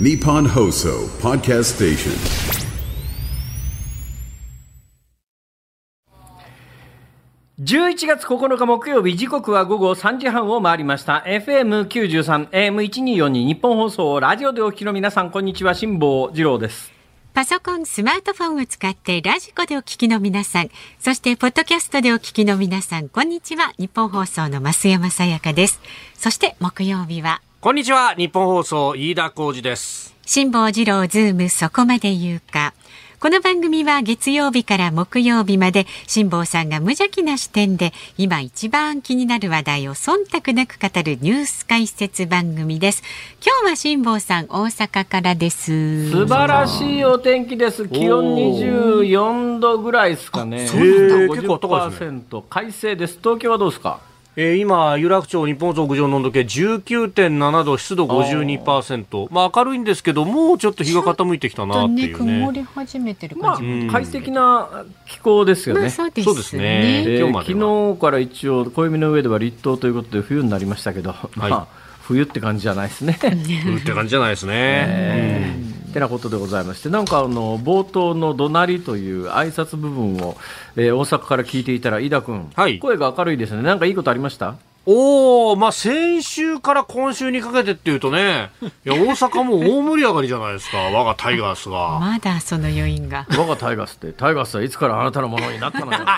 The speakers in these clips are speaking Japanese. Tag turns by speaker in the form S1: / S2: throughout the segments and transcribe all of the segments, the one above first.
S1: Nippon Hoso Podcast Station.
S2: 11月9日木曜日時刻は午後3時半を回りました FM93 AM1242 日本放送ラジオでお聞きの皆さんこんにちは辛坊治郎です
S3: パソコン、スマートフォンを使ってラジコでお聞きの皆さん、そしてポッドキャストでお聞きの皆さん、こんにちは。日本放送の増山さやかです。そして木曜日は、
S4: こんにちは。日本放送、飯田浩二です。
S3: 辛坊治郎ズームそこまで言うか。この番組は月曜日から木曜日まで辛坊さんが無邪気な視点で今一番気になる話題を忖度なく語るニュース解説番組です。今日は辛坊さん大阪からです。
S2: 素晴らしいお天気です気温24度ぐらいですかね
S4: そうなんだ結構高いです
S2: 50%快晴です東京はどうですか？
S4: えー今、有楽町日本屋上の温度計19.7度、湿度52%。まあ明るいんですけど、もうちょっと日が傾いてきたなっていうね。
S3: り始めてる
S2: まあ
S4: うん。
S2: 快適な気候ですよね、
S3: そうです
S4: そうですね。
S2: えー
S4: 今日までは。
S2: 昨日から一応暦の上では立冬ということで冬になりましたけど、まあ冬って感じじゃないですね。
S4: うんって感じじゃないですね。
S2: えーてなことでございましてなんかあの冒頭の怒鳴りという挨拶部分を、えー大阪から聞いていたら飯田君、
S4: はい。
S2: 声が明るいですね。なんかいいことありました？
S4: おー、まあ先週から今週にかけてっていうとね、いや、大阪も大盛り上がりじゃないですか、我がタイガースが。
S3: まだその余韻が。
S2: 我がタイガースってタイガースはいつからあなたのものになったのよ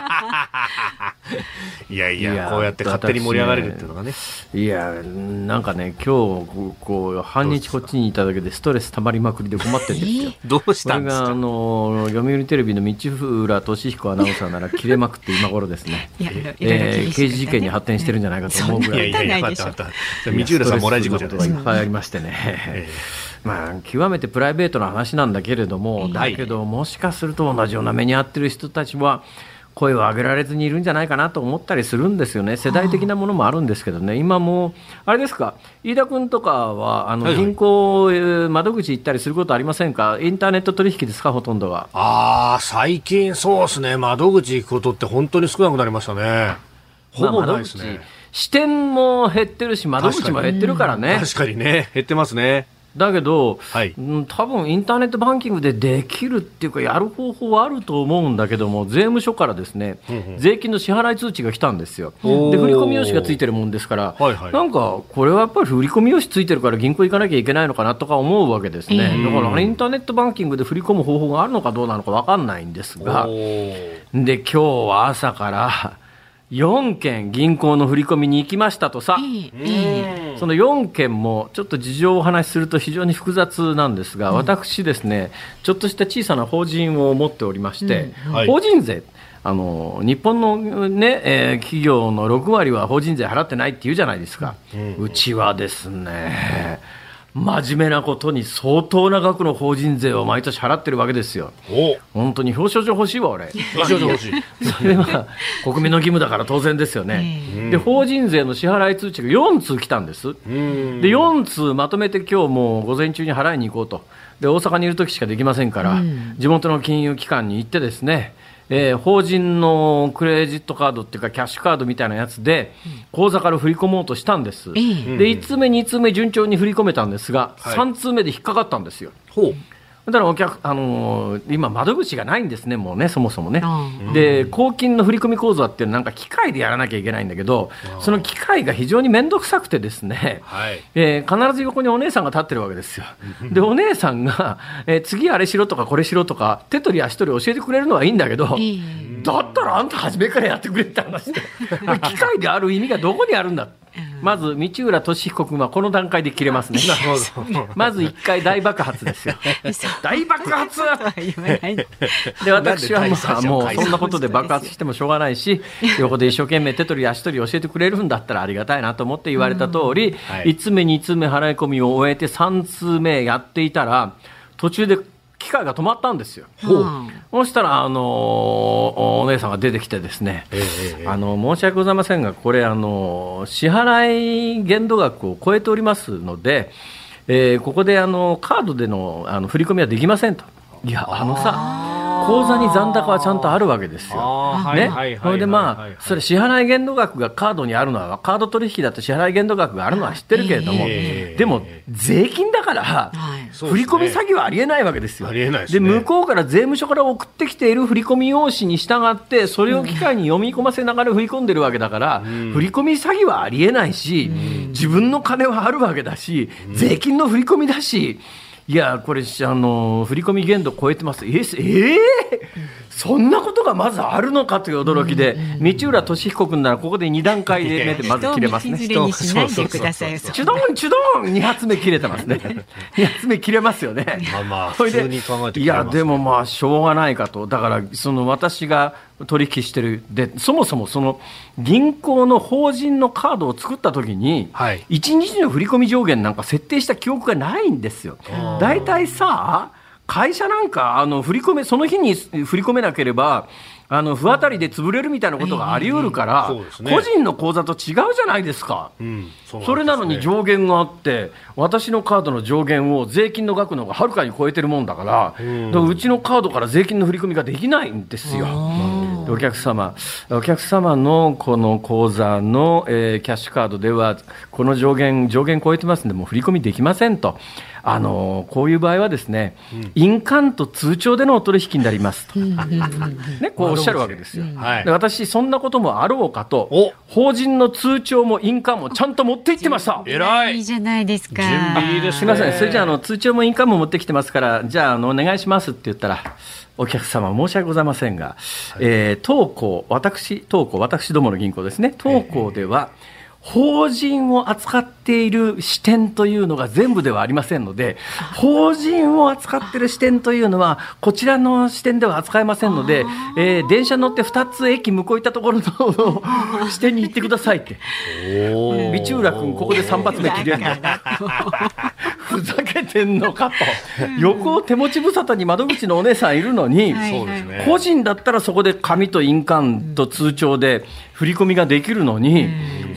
S4: いやいや、
S2: いや
S4: こうやって勝手に盛り上がれるっていうのがね。
S2: いやなんかね今日こうこう半日こっちにいただけでストレス溜まりまくりで困ってるんですよ。
S4: どうし
S2: これがあ
S4: たんですか？
S2: の読売テレビの道浦俊彦アナウンサーなら切れまくって今頃ですね。
S3: いや、いろいろ
S2: えー刑事事件に発展してるんじゃないかと思うぐらい
S4: いやいやいや。道浦さんもらい事故じゃないですか。
S2: ストレスなことがいっぱいありましてね。まあ、極めてプライベートな話なんだけれども、だけど、もしかすると同じような目に遭ってる人たちは、声を上げられずにいるんじゃないかなと思ったりするんですよね、世代的なものもあるんですけどね、今も、あれですか、飯田君とかはあの
S4: はいはい
S2: 銀行、えー窓口行ったりすることありませんか、インターネット取引ですか、ほとんどは。
S4: ああ、最近そうですね、窓口行くことって本当に少なくなりましたね。ほぼないです
S2: まあ。支店も減ってるし、窓口も減ってるからね。
S4: 確かに。ね、減ってますね。
S2: だけど、
S4: はい。
S2: うん多分インターネットバンキングでできるっていうか、やる方法はあると思うんだけども、税務署からですね、税金の支払い通知が来たんですよ。で、振込用紙がついてるもんですから、
S4: はいはい。
S2: なんか、これはやっぱり振込用紙ついてるから銀行行かなきゃいけないのかなとか思うわけですね。だから、インターネットバンキングで振り込む方法があるのかどうなのかわかんないんですが、で、今日は朝から、4件銀行の振り込みに行きましたとさ、その4件もちょっと事情をお話しすると非常に複雑なんですが、私ですね、ちょっとした小さな法人を持っておりまして、
S4: はい。
S2: 法人税、あの日本の、ねえー企業の6割は法人税払ってないって言うじゃないですか、うちはですね、真面目なことに相当な額の法人税を毎年払ってるわけですよ。
S4: お
S2: 本当に表彰状欲しいわ、俺。
S4: 表彰状欲しい？
S2: それは国民の義務だから当然ですよね。で、法人税の支払い通知が4通来たんです。で、4通まとめて今日もう午前中に払いに行こうと。で、大阪にいる時しかできませんから、地元の金融機関に行ってですね、えー法人のクレジットカードっていうかキャッシュカードみたいなやつで口座から振り込もうとしたんです。で、1通目、2通目順調に振り込めたんですが、
S4: はい
S2: 3通目で引っかかったんですよ。
S4: ほう。
S2: だからお客、あのー今、窓口がないんですね、もうね、そもそもね
S3: う。
S2: で、公金の振込口座っていうのはなんか機械でやらなきゃいけないんだけど、その機械が非常に面倒くさくてですね、
S4: はい。
S2: えー必ず横にお姉さんが立ってるわけですよ。で、お姉さんが、えー次あれしろとかこれしろとか、手取り足取り教えてくれるのはいいんだけど、だったらあんた初めからやってくれって話で、機械である意味がどこにあるんだ。まず、道浦俊彦君はこの段階で切れますね。まず一回大爆発ですよ。大爆発？
S3: で
S2: で私はまあもうそんなことで爆発してもしょうがないし横で一生懸命手取り足取り教えてくれるんだったらありがたいなと思って言われた通り、
S4: はい。
S2: 1通目2通目払い込みを終えて3通目やっていたら途中で機械が止まったんですよ。
S3: うん
S2: そしたら、あのおお姉さんが出てきてですね、あの申し訳ございませんが、これ、あの支払い限度額を超えておりますので、えーここであのカードでのあの振り込みはできませんと。いや、あのさ、口座に残高はちゃんとあるわけですよ。ね？それでまあ、それ支払い限度額がカードにあるのは、カード取引だと支払い限度額があるのは知ってるけれども、
S4: ええ
S2: でも税金だから、
S3: はい。
S2: 振り込み詐欺はありえないわけですよ。
S4: ありえないで
S2: 向こうから税務署から送ってきている振り込み用紙に従って、それを機械に読み込ませながら振り込んでるわけだから、振り込み詐欺はありえないし、自分の金はあるわけだし、税金の振り込みだし、いや、これ、あの振り込み限度超えてます。えーえー？そんなことがまずあるのかという驚きで、道浦俊彦君ならここで2段階で目でまず切れますね。
S3: 人を道連れにしないでくださいよ。
S2: チュドンチュドン2発目切れてますね。2発目切れますよね。
S4: まあまあ普通に考えて
S2: いや、
S4: 切れます
S2: でもまあ、しょうがないかと。だから、その私が取引してる。で、そもそもその銀行の法人のカードを作った時に、
S4: はい
S2: 1日の振り込み上限なんか設定した記憶がないんですよ。大体さ、会社なんか、あの、振り込め、その日に振り込めなければ、あの、不当たりで潰れるみたいなことがあり得るから、個人の口座と違うじゃないですか。
S4: うん。そ
S2: れなのに上限があって、私のカードの上限を税金の額の方がはるかに超えてるもんだから、だからうちのカードから税金の振り込みができないんですよ。でお客様、お客様のこの口座の、えーキャッシュカードでは、この上限、上限超えてますんで、もう振り込みできませんと。あのこういう場合はですね、印鑑と通帳でのお取引になりますと、ね、こうおっしゃるわけですよ。
S4: はい。
S2: で私、そんなこともあろうかと
S4: お、
S2: 法人の通帳も印鑑もちゃんと持って行ってました。
S4: 偉い。
S3: いいじゃないですか。
S4: 準備いいです
S2: すみません、それじゃああの通帳も印鑑も持ってきてますから、じゃああのお願いしますって言ったら、お客様、申し訳ございませんが、えー当行、私、当行、私どもの銀行ですね、当行では、法人を扱っている支店というのが全部ではありませんので、法人を扱っている支店というのは、こちらの支店では扱えませんので、えー電車乗って2つ駅向こう行ったところの 支店に行ってくださいって。道浦君、ここで3発目切れるの。ふざけてんのかと。横を手持ち無沙汰に窓口のお姉さんいるのに、
S3: はい
S4: そうですね。
S2: 個人だったらそこで紙と印鑑と通帳で振り込みができるのに、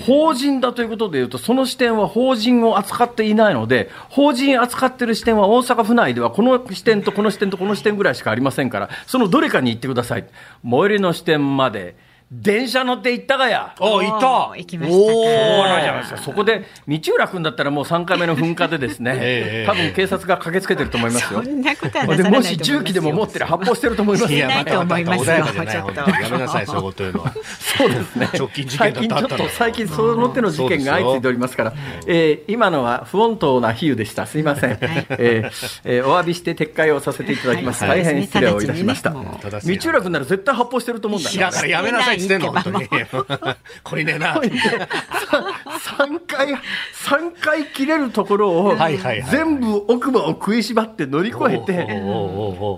S2: 法人人だということでいうと、その視点は法人を扱っていないので、法人扱ってる視点は大阪府内ではこの視点とこの視点とこの視点ぐらいしかありませんから、そのどれかに行ってください。最寄りの支店まで、電車乗って行ったがや。
S4: あ、いた
S3: 行きましたか
S2: そうなんじゃないですか。そこで、道浦君だったらもう3回目の噴火でですね
S4: ええ、
S2: 多分警察が駆けつけてると思いますよ。
S3: そんなことはな
S2: で
S3: さらない
S2: もし重機でも持ってる発砲してると思いますよ。
S3: いやますよ
S4: 穏やめなさい、そういうこと言うのは。
S2: そうですね。
S4: 直近事
S2: 最
S4: 件だっの
S2: 近ちょったと、最近その手の事件が相次いでおりますから、えー今のは不穏当な比喩でした。すいません。えーえーお詫びして撤回をさせていただきます。
S3: はい
S2: 大変失礼をいたしました。道浦君なら絶対発砲してると思うんだよ
S4: だからやめなさいってんの、本当に。これねえな。
S2: 3回、三回切れるところを全部奥歯を食いしばって乗り越えて、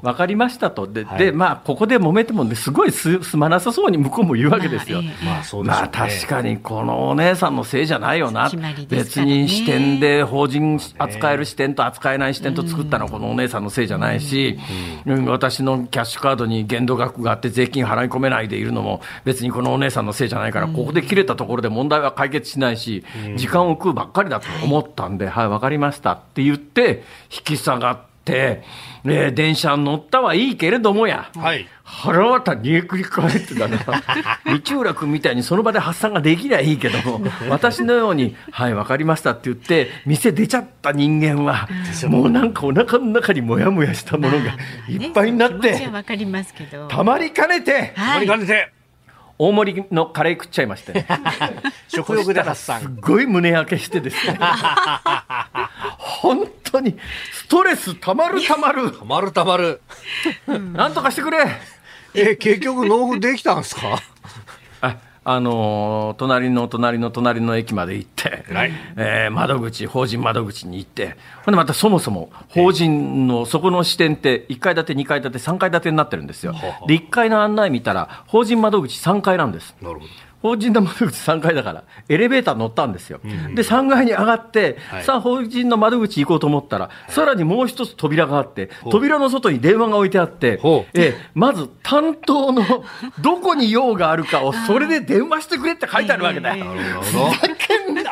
S2: 分かりましたと、で、
S4: はい。
S2: でまあ、ここで揉めてもね、すごいすすまなさそうに向こうも言うわけですよ。
S3: まあ
S4: そうですよ
S2: ま
S4: ね。
S2: あ確かにこのお姉さんのせいじゃないよな、別に支店で法人扱える支店と扱えない支店と作ったのはこのお姉さんのせいじゃないし、うん。私のキャッシュカードに限度額があって税金払い込めないでいるのも別にこのお姉さんのせいじゃないから、ここで切れたところで問題は解決しないし、時間を食うばっかりだと思ったんで、はい、わかりましたって言って、引き下がって、えー電車乗ったはいいけれどもや。
S4: はい。
S2: 腹渡煮えくり返ってたな。道浦君みたいにその場で発散ができりゃいいけども、私のように、はい、わかりましたって言って、店出ちゃった人間は、もうなんかお腹の中にもやもやしたものがいっぱいになって
S3: は、わかりますけど。
S2: たまりかねて、
S3: はい
S4: これ兼ねて、
S2: 大盛りのカレー食っちゃいまして、
S4: 食欲で発
S2: す
S4: 散。
S2: ごい胸焼けしてですね、本当にストレスたまるたまる、
S4: たまるたまる。
S2: なんとかしてくれ。
S4: え、結局納付できたんですか？
S2: ああのー隣の隣の隣の駅まで行って、
S4: 偉い
S2: えー窓口、法人窓口に行って、ほんでまたそもそも法人のそこの支店って1階建て、2階建て、3階建てになってるんですよ。で、1階の案内見たら、法人窓口3階なんです。
S4: なるほど。
S2: 法人の窓口3階だから、エレベーター乗ったんですよ。で、3階に上がって、
S4: はい。
S2: さあ、法人の窓口行こうと思ったら、さらにもう一つ扉があって、扉の外に電話が置いてあってええまず担当のどこに用があるかを、それで電話してくれって書いてあるわけだよ。ふざけんな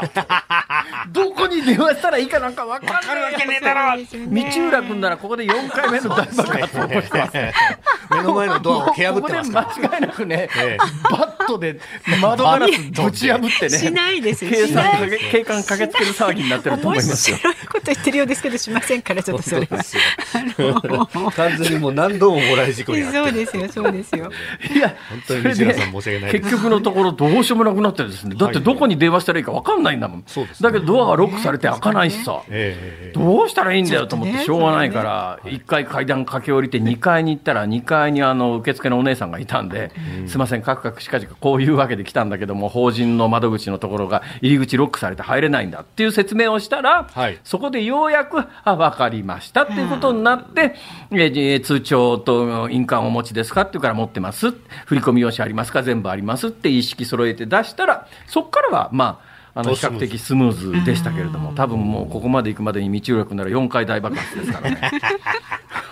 S2: どこに電話したらいいかなんか分かんないわけねえだろ。道浦君ならここで4回目の大爆発を起こしてます。
S4: 目の前のドアを蹴破ってますから。
S2: ここで間違いなくね、
S4: ええ。
S2: バットで窓ガラスぶち破ってね。
S3: しないです
S2: 警
S3: しない
S2: 察警官駆けつける騒ぎになってると思い
S3: 面
S2: ますよ。
S3: 白いこと言ってるようですけどしませんからちょっとそれは。
S4: 完全にもう何度ももらい事故にあって
S3: そうですよそうですよ。
S2: いや、
S4: 本当に西村さん申し訳ないです
S2: 結局のところどうしようもなくなってですね。だってどこに電話したらいいか分かんないんだもん。
S4: そうですね
S2: だけどドアがロックされて開かないしさ。
S4: ええ
S2: どうしたらいいんだよと思ってしょうがないから、1階階段駆け下りて2階に行ったら、2階にあの受付のお姉さんがいたんで、すみません、カクカクしかじかこういうわけで来たんだけども、法人の窓口のところが入り口ロックされて入れないんだっていう説明をしたら、
S4: はい
S2: そこでようやく、あ、分かりましたっていうことになって、え通帳と印鑑をお持ちですかって言うから持ってます、振り込み用紙ありますか、全部ありますって意識揃えて出したら、そこからは、まあ、あの比較的スムーズでしたけれども、多分もうここまで行くまでに道力なら4回大爆発ですからね。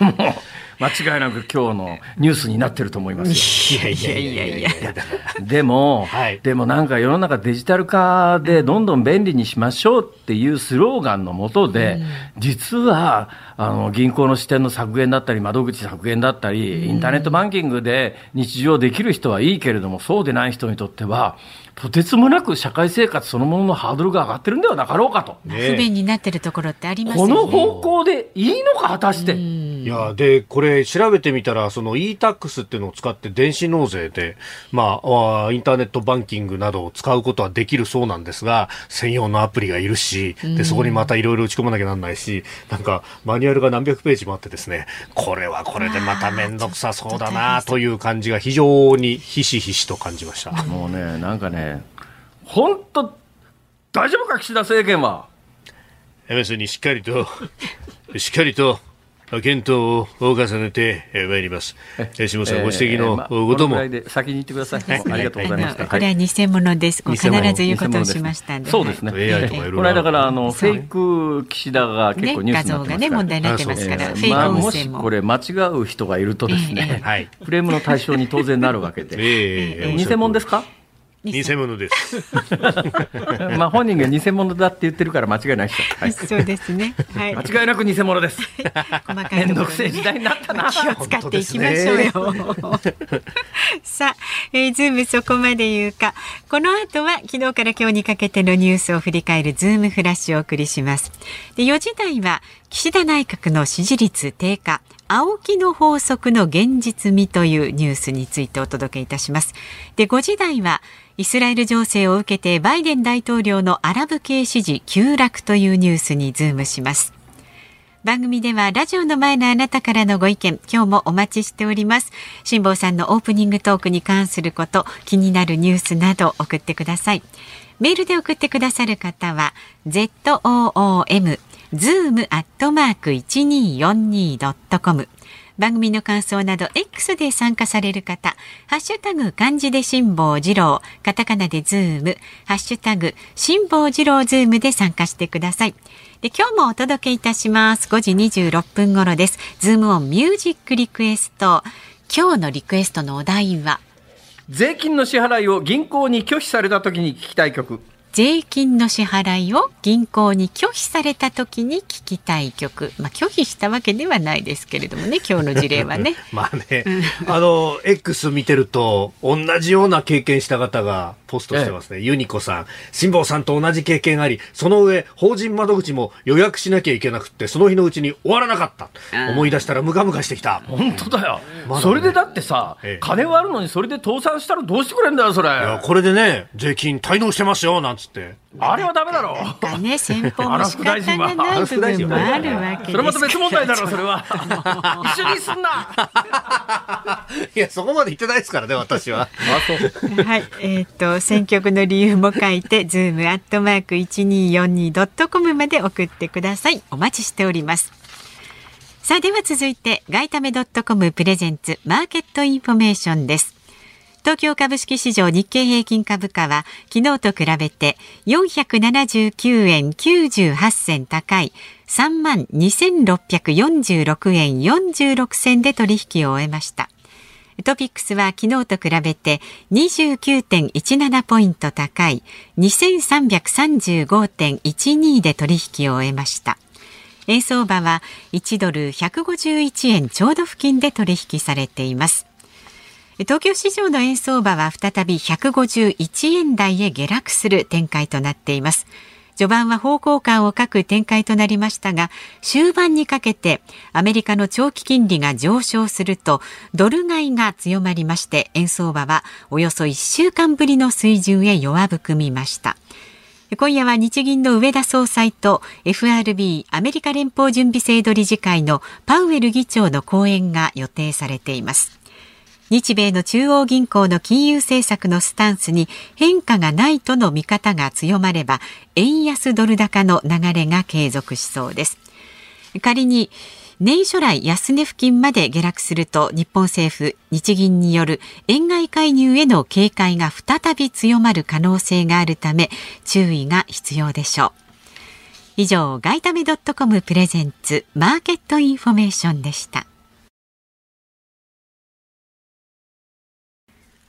S2: もう間違いなく今日のニュースになってると思いますよ。
S4: いやいやいやいやいや
S2: でも、
S4: はい
S2: でもなんか世の中デジタル化でどんどん便利にしましょうっていうスローガンのもとで、実はあの銀行の支店の削減だったり、窓口削減だったり、インターネットバンキングで日常できる人はいいけれども、そうでない人にとっては、とてつもなく社会生活そのもののハードルが上がってるんではなかろうかと。
S3: 不便になってるところってありますよね。
S2: この方向でいいのか、果たして。
S4: いやでこれ調べてみたらその e-tax っていうのを使って電子納税で、まあ、あインターネットバンキングなどを使うことはできるそうなんですが専用のアプリがいるしでそこにまたいろいろ打ち込まなきゃなんないしなんかマニュアルが何百ページもあってですねこれはこれでまた面倒くさそうだなという感じが非常にひしひしと感じました。
S2: もうね、なんかね、本当、大丈夫か、岸田政権は。
S4: エメスにしっかりと、しっかりと、検討を重ねてえーまいります。えー下さん、ご指摘の
S2: まあ
S4: ことも
S2: このぐらい、で先に言ってください。ありがとうございました。
S3: あのこれは偽物です。必ず言うことをしましたんで。
S2: そうですね。
S4: はい AI とかいろいろ
S2: この間からあのフェイク岸田が結
S3: ね
S2: 構ニュースにな
S3: 画像がね
S2: ってますから。
S3: 問題になってますから、フェイク
S2: まあ、
S3: 音
S2: もし
S3: 声も。
S2: これ間違う人がいるとですね、
S4: はい。
S2: クレームの対象に当然なるわけで、
S4: ええ
S2: 偽物ですか？
S4: 偽物です。
S2: まあ本人が偽物だって言ってるから間違いない。はい
S3: そうですね。はい。
S2: 間違いなく偽物です。
S3: 細かいね
S2: どくせえ時代になったな。
S3: 気を使っていきましょうよ。さあ、えーズームそこまで言うか。この後は昨日から今日にかけてのニュースを振り返るズームフラッシュをお送りします。で、4時台は岸田内閣の支持率低下。青木の法則の現実味というニュースについてお届けいたします。で、5時台はイスラエル情勢を受けてバイデン大統領のアラブ系支持急落というニュースにズームします。番組ではラジオの前のあなたからのご意見今日もお待ちしております辛坊さんのオープニングトークに関すること気になるニュースなど送ってくださいメールで送ってくださる方は ZOOM zoom アットマーク 1242.com 番組の感想など X で参加される方、ハッシュタグ漢字で辛坊治郎、カタカナでズーム、ハッシュタグ辛坊治郎ズームで参加してください。で今日もお届けいたします。5時26分頃です。ズームオンミュージックリクエスト。今日のリクエストのお題は、
S2: 税金の支払いを銀行に拒否された時に聞きたい曲。
S3: 税金の支払いを銀行に拒否された時に聞きたい曲。まあ拒否したわけではないですけれどもね、今日の事例はね。
S4: まあね、あの、X 見てると、同じような経験した方がポストしてますね。ユニコさん、辛坊さんと同じ経験あり、その上、法人窓口も予約しなきゃいけなくって、その日のうちに終わらなかった。思い出したらムカムカしてきた。
S2: 本当だよ、
S4: まだね。
S2: それでだってさ、
S4: ええ。
S2: 金はあるのにそれで倒産したらどうしてくれんだよそれ。
S4: いや、これでね、税金滞納してますよ、なんつって。
S2: あれはダメだろ。
S3: がね、先方も仕方がない部分もあるわけです
S2: それまた別問題だろそれは。一緒にすんな。
S4: いや、そこまで言ってないですからね、私は。
S3: はい、えっ、と選曲の理由も書いて、ズームアットマーク一二四二ドットコムまで送ってください。お待ちしております。さあでは続いて外為ドットコムプレゼンツマーケットインフォメーションです。東京株式市場日経平均株価は昨日と比べて479円98銭高い3万2646円46銭で取引を終えました。トピックスは昨日と比べて29.17ポイント高い2335.12で取引を終えました。円相場は1ドル151円ちょうど付近で取引されています。東京市場の円相場は再び151円台へ下落する展開となっています。序盤は方向感を欠く展開となりましたが、終盤にかけてアメリカの長期金利が上昇すると、ドル買いが強まりまして、円相場はおよそ1週間ぶりの水準へ弱含みました。今夜は日銀の上田総裁と FRB アメリカ連邦準備制度理事会のパウエル議長の講演が予定されています。日米の中央銀行の金融政策のスタンスに変化がないとの見方が強まれば円安ドル高の流れが継続しそうです。仮に年初来安値付近まで下落すると日本政府日銀による円買い介入への警戒が再び強まる可能性があるため注意が必要でしょう。以上外為ドットコムプレゼンツマーケットインフォメーションでした。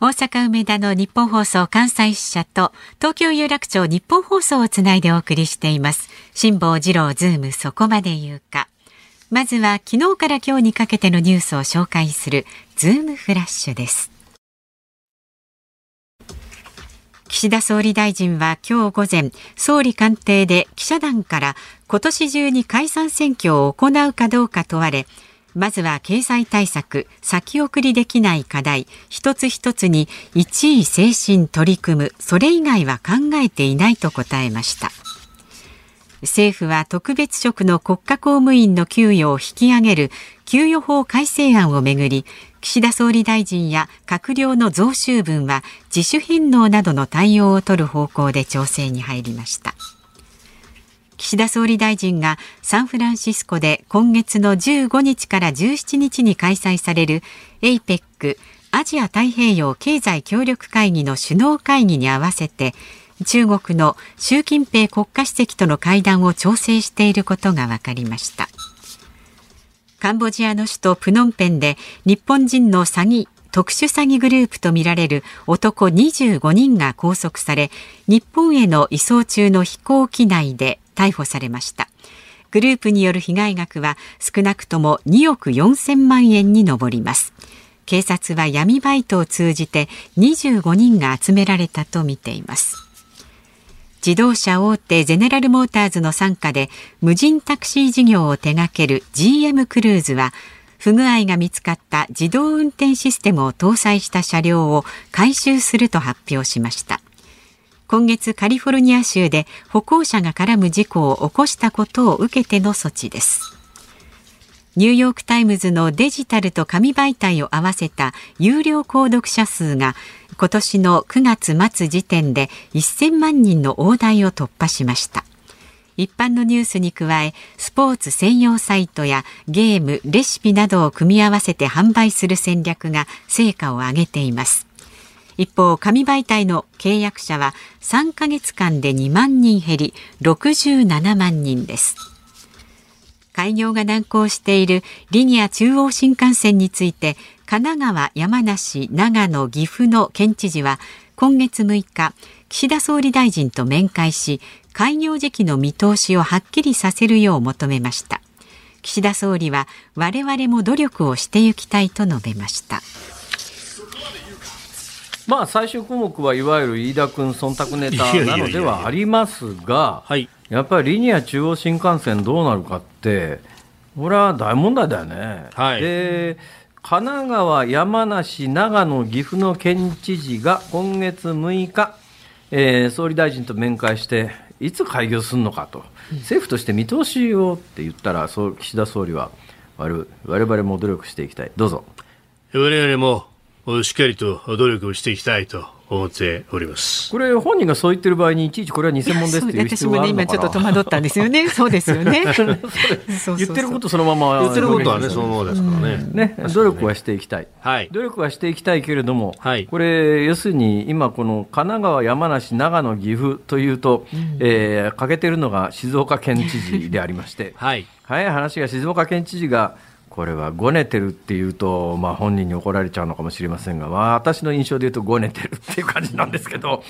S3: 大阪梅田の日本放送関西支社と東京有楽町日本放送をつないでお送りしています辛坊治郎ズームそこまで言うかまずは昨日から今日にかけてのニュースを紹介するズームフラッシュです。岸田総理大臣は今日午前、総理官邸で記者団から今年中に解散選挙を行うかどうか問われ、まずは経済対策、先送りできない課題、一つ一つに一位精神取り組む、それ以外は考えていないと答えました。政府は特別職の国家公務員の給与を引き上げる給与法改正案をめぐり岸田総理大臣や閣僚の増収分は自主返納などの対応を取る方向で調整に入りました岸田総理大臣がサンフランシスコで今月の15日から17日に開催される APEC アジア太平洋経済協力会議の首脳会議に合わせて中国の習近平国家主席との会談を調整していることが分かりました。カンボジアの首都プノンペンで日本人の詐欺特殊詐欺グループとみられる男25人が拘束され日本への移送中の飛行機内で逮捕されました。グループによる被害額は少なくとも2億4000万円に上ります。警察は闇バイトを通じて25人が集められたとみています。自動車大手ゼネラルモーターズの傘下で無人タクシー事業を手掛ける GM クルーズは不具合が見つかった自動運転システムを搭載した車両を回収すると発表しました。今月カリフォルニア州で歩行者が絡む事故を起こしたことを受けての措置です。ニューヨーク・タイムズのデジタルと紙媒体を合わせた有料購読者数が今年の9月末時点で1000万人の大台を突破しました。一般のニュースに加えスポーツ専用サイトやゲームレシピなどを組み合わせて販売する戦略が成果を上げています。一方紙媒体の契約者は3ヶ月間で2万人減り67万人です。開業が難航しているリニア中央新幹線について神奈川、山梨、長野、岐阜の県知事は今月6日岸田総理大臣と面会し開業時期の見通しをはっきりさせるよう求めました。岸田総理は我々も努力をしていきたいと述べました。
S2: まあ最終項目はいわゆる飯田君忖度ネタなのではありますが、やっぱりリニア中央新幹線どうなるかって、これは大問題だよね。はい、で神奈川、山梨、長野、岐阜の県知事が今月6日、えー、総理大臣と面会して、いつ開業するのかと、政府として見通しをって言ったら、岸田総理は、我々も努力していきたい、どうぞ。
S4: 我々もしっかりと努力をしていきたいと思っております。
S2: これ、本人がそう言ってる場合に、いちいちこれは偽物ですっていう必要があるのかな？私もね、今
S3: ちょっと戸惑ったんですよね、そうですよね。
S2: 言ってることそのまま、
S4: 言ってることはね、そのままですからね。
S2: ね、努力はしていきたい、はい、努力はしていきたいけれども、はい、これ、要するに今、この神奈川、山梨、長野、岐阜というと、うん、えー、欠けてるのが静岡県知事でありまして、はい、早い話が静岡県知事が、これはごねてるっていうと、まあ、本人に怒られちゃうのかもしれませんが、まあ、私の印象で言うとごねてるっていう感じなんですけど、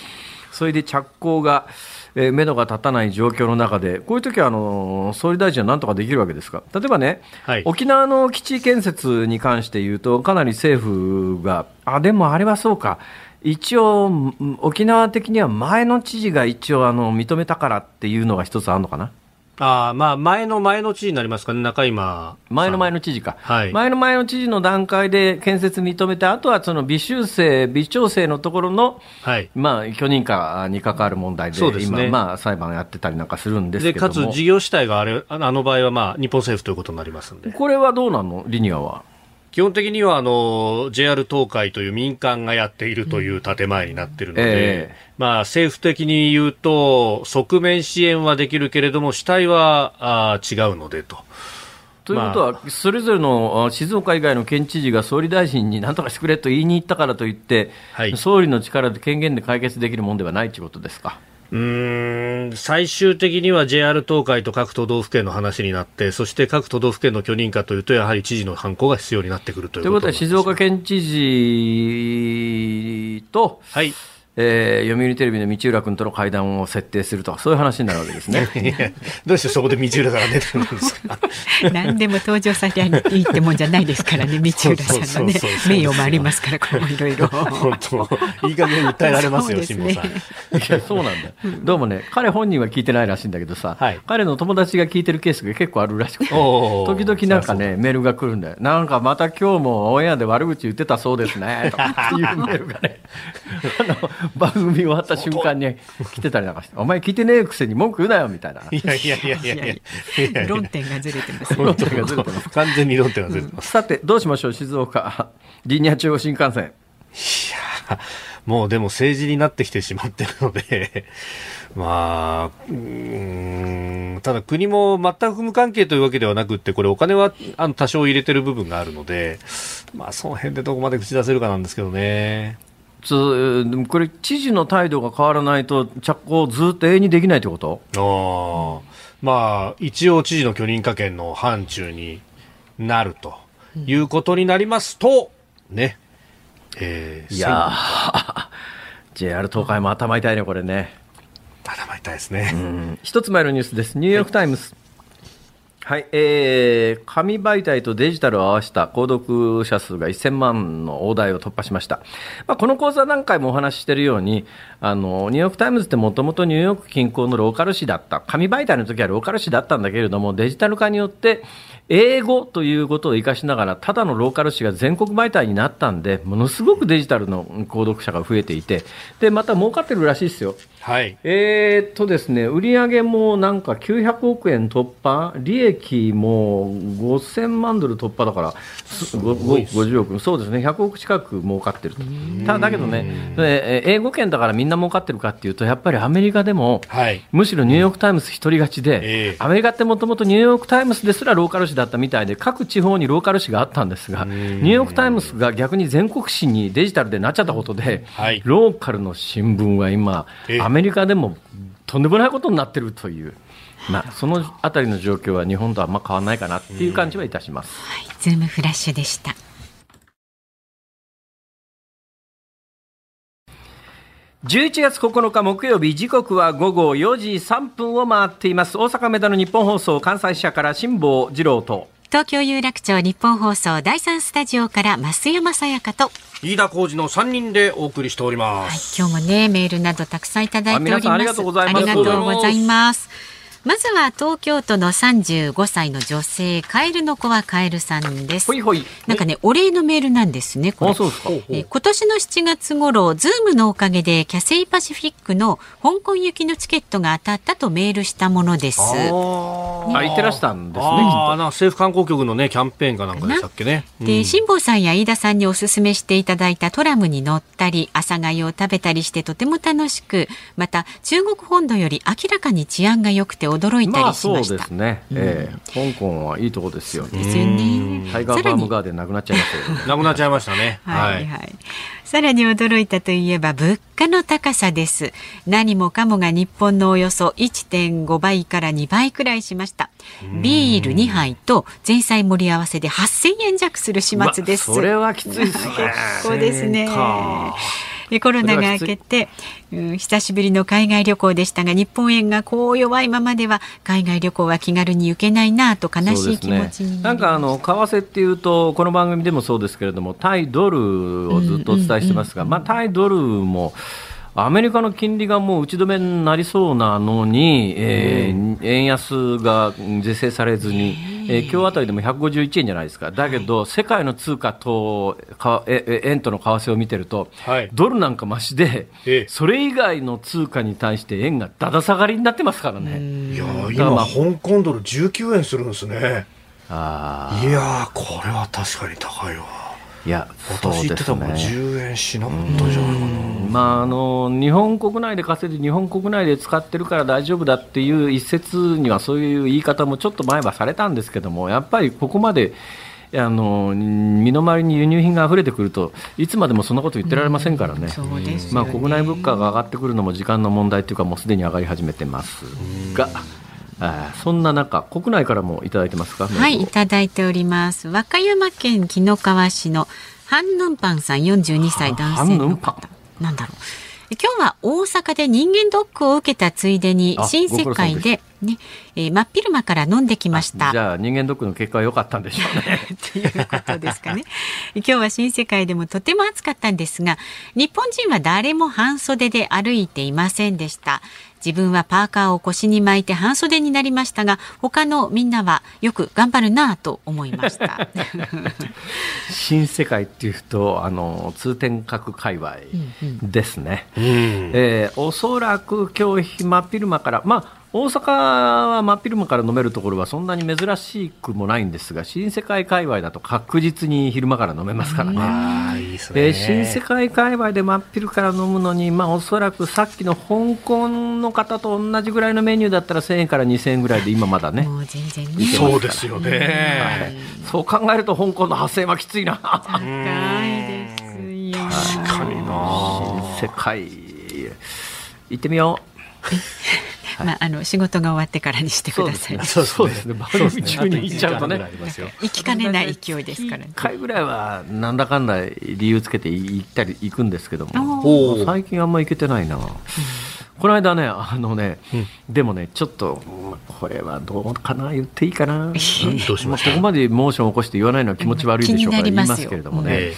S2: それで着工が、えー、目処が立たない状況の中で、こういう時はあの総理大臣はなんとかできるわけですか、例えばね、はい、沖縄の基地建設に関して言うと、かなり政府が、あでもあれはそうか、一応、沖縄的には前の知事が一応あの認めたからっていうのが一つあるのかな？
S4: あまあ、前の前の知事になりますかね、中今。
S2: 前の前の知事か、はい、前の前の知事の段階で建設認めて、あとはその微修正、微調整のところの、はい、まあ、許認可に関わる問題で、でね、今、まあ、裁判やってたりなんかするんですけどか
S4: つ事業主体があれあの場合は、まあ、日本政府ということになりますんで。
S2: これはどうなの、リニアは。
S4: 基本的にはあの JR 東海という民間がやっているという建前になっているので、えー、まあ、政府的に言うと側面支援はできるけれども主体はあ違うのでと。
S2: ということは、それぞれの静岡以外の県知事が総理大臣に何とかしてくれと言いに行ったからといって、はい、総理の力で権限で解決できるものではないということですか？
S4: うん最終的には JR 東海と各都道府県の話になって、そして各都道府県の許認可というと、やはり知事の犯行が必要になってくるということということは、
S2: 静岡県知事と、はいえー、読売テレビの道浦君との会談を設定すると、そういう話になるわけですね。
S4: どうしてそこで道浦さんが出てるんですか？
S3: 何でも登場させていいってもんじゃないですからね、道浦さんのね、名誉もありますから、これもいろいろ。本
S4: 当、いい加減訴えられますよ、辛坊、さん。
S2: そうなんだ。どうもね、彼本人は聞いてないらしいんだけどさ、はい、彼の友達が聞いてるケースが結構あるらしくて、時々なんかね、メールが来るんだよ。なんかまた今日もオンエアで悪口言ってたそうですね、とかっていうメールがね。あ の 番組終わった瞬間に来てたりなんかして、お前聞いてねえくせに文句言うなよみたいな。いやいやいやいやい
S3: や論点がずれてます。
S4: 論点がずれてます。完全に論点がずれてます。
S2: さて、どうしましょう、静岡、リニア中央新幹線。い
S4: やもうでも政治になってきてしまってるのでまあ、うん、ただ国も全く無関係というわけではなくて、これお金はあの多少入れてる部分があるので、まあその辺でどこまで口出せるかなんですけどね。
S2: つこれ、知事の態度が変わらないと、着工ずっと永遠にできないってこと？
S4: あまあ、一応、知事の許認可権の範疇になるということになりますと、ね、
S2: えー、いやー、JR 東海も頭痛いね、これね。
S4: 頭痛いですね。
S2: 一つ前のニュースです。ニューヨークタイムズ。はい、えー、紙媒体とデジタルを合わせた購読者数が1000万の大台を突破しました。まあ、この講座何回もお話ししているように、あの、ニューヨークタイムズってもともとニューヨーク近郊のローカル紙だった。紙媒体の時はローカル紙だったんだけれども、デジタル化によって、英語ということを生かしながら、ただのローカル紙が全国媒体になったんで、ものすごくデジタルの購読者が増えていて、で、また儲かってるらしいですよ。はい。えー、っとですね、売上もなんか900億円突破、利益も5000万ドル突破だから、50億、そうですね、100億近く儲かってると。ただ、だけどね、英語圏だからみんな儲かってるかっていうと、やっぱりアメリカでも、はい、むしろニューヨークタイムズ一人勝ちで、えー、アメリカってもともとニューヨークタイムズですらローカル紙だったみたいで、各地方にローカル紙があったんですが、ニューヨーク・タイムズが逆に全国紙にデジタルでなっちゃったことで、はい、ローカルの新聞は今、アメリカでもとんでもないことになってるという。まあ、そのあたりの状況は日本とあんま変わらないかなっていう感じはいたします。
S3: はい、ズームフラッシュでした。
S2: 11月9日木曜日時刻は午後4時3分を回っています。大阪梅田日本放送関西支社から辛坊治郎と。
S3: 東京有楽町日本放送第三スタジオから増山さやかと。
S4: 飯田浩司の3人でお送りしております、
S3: はい、今日もねメールなどたくさんいただいております。
S2: ありがとうございます。
S3: ありがとうございまずは東京都の35歳の女性カエルの子はカエルさんです。ほいほい。なんかねお礼のメールなんですねこれ。そうですか、え今年の7月頃ズームのおかげでキャセイパシフィックの香港行きのチケットが当たったとメールしたものです。あ、
S2: ね、言ってらしたんですね
S4: あな政府観光局のねキャンペーンかなんかでしたっけね。
S3: で辛坊、さんや飯田さんにお勧めしていただいたトラムに乗ったり朝粥を食べたりしてとても楽しくまた中国本土より明らかに治安が良くて驚いたりしました、まあ、
S2: そうですね、うん、えー、香港はいいとこですよ。
S3: ですよね。
S2: タイガーバームガーデンなくなっちゃいましたよ
S4: なくなっちゃいましたね。はい、
S3: はい。さらに驚いたといえば物価の高さです。何もかもが日本のおよそ1.5倍から2倍くらいしました。ビール2杯と前菜盛り合わせで8000円弱する始末です。
S2: それはきついですね。
S3: 結構ですね。コロナが明けて、うん、久しぶりの海外旅行でしたが日本円がこう弱いままでは海外旅行は気軽に行けないなと悲しい気持ちに
S2: な、ね、なんかあの為替っていうとこの番組でもそうですけれども対ドルをずっとお伝えしてますが、まあ、対ドルもアメリカの金利がもう打ち止めになりそうなのに、えー、円安が是正されずに、え。ー、今日あたりでも151円じゃないですか、だけど、世界の通貨とかえ円との為替を見てると、はい、ドルなんかましで、それ以外の通貨に対して円がだだ下がりになってますからね。
S4: いや今、まあ、香港ドル19円するんですね。あいやこれは確かに高いわ。
S2: いや、
S4: 私言ってたもん、ね、10円しなかったじゃないかな。
S2: まあ、あの日本国内で稼いで日本国内で使ってるから大丈夫だっていう一説にはそういう言い方もちょっと前はされたんですけどもやっぱりここまであの身の回りに輸入品が溢れてくるといつまでもそんなこと言ってられませんからね,、まあ、国内物価が上がってくるのも時間の問題というかもうすでに上がり始めてますが。そんな中、国内からもいただいてますか？
S3: はい、いただいております。和歌山県紀の川市のハンヌンパンさん、42歳男性の方。なんだろう。今日は大阪で人間ドックを受けたついでに新世界でね、えー、真っ昼間から飲んできました
S2: じゃあ人間ドックの結果は良かったんでしょうね
S3: ということですかね 今日は新世界でもとても暑かったんですが日本人は誰も半袖で歩いていませんでした自分はパーカーを腰に巻いて半袖になりましたが他のみんなはよく頑張るなと思いました。
S2: 新世界っていうとあの通天閣界隈ですね、うんうん、えー、おそらく今日真っ昼間からまあ大阪は真っ昼間から飲めるところはそんなに珍しくもないんですが新世界界隈だと確実に昼間から飲めますからね。いいで新世界界隈で真っ昼から飲むのに、まあ、おそらくさっきの香港の方と同じぐらいのメニューだったら1000円から2000円ぐらいで今まだね。
S4: そうですよね、
S2: はい、そう考えると香港の8000円はきついな。
S3: 高いですよ。
S4: 確かにな。
S2: 新世界行ってみよう。
S3: まああの仕事が終わってからにしてください。
S2: そうですね。番組中に行っちゃうとね、
S3: 行きかねない勢いですからね。
S2: 一回ぐらいはなんだかんだ理由つけて行ったり行くんですけども、最近あんま行けてないな。この間ね、あのね、でもね、ちょっと、これはどうかな、言っていいかな、どうしまここまでモーションを起こして言わないのは気持ち悪いでしょうから、言いますけれどもね、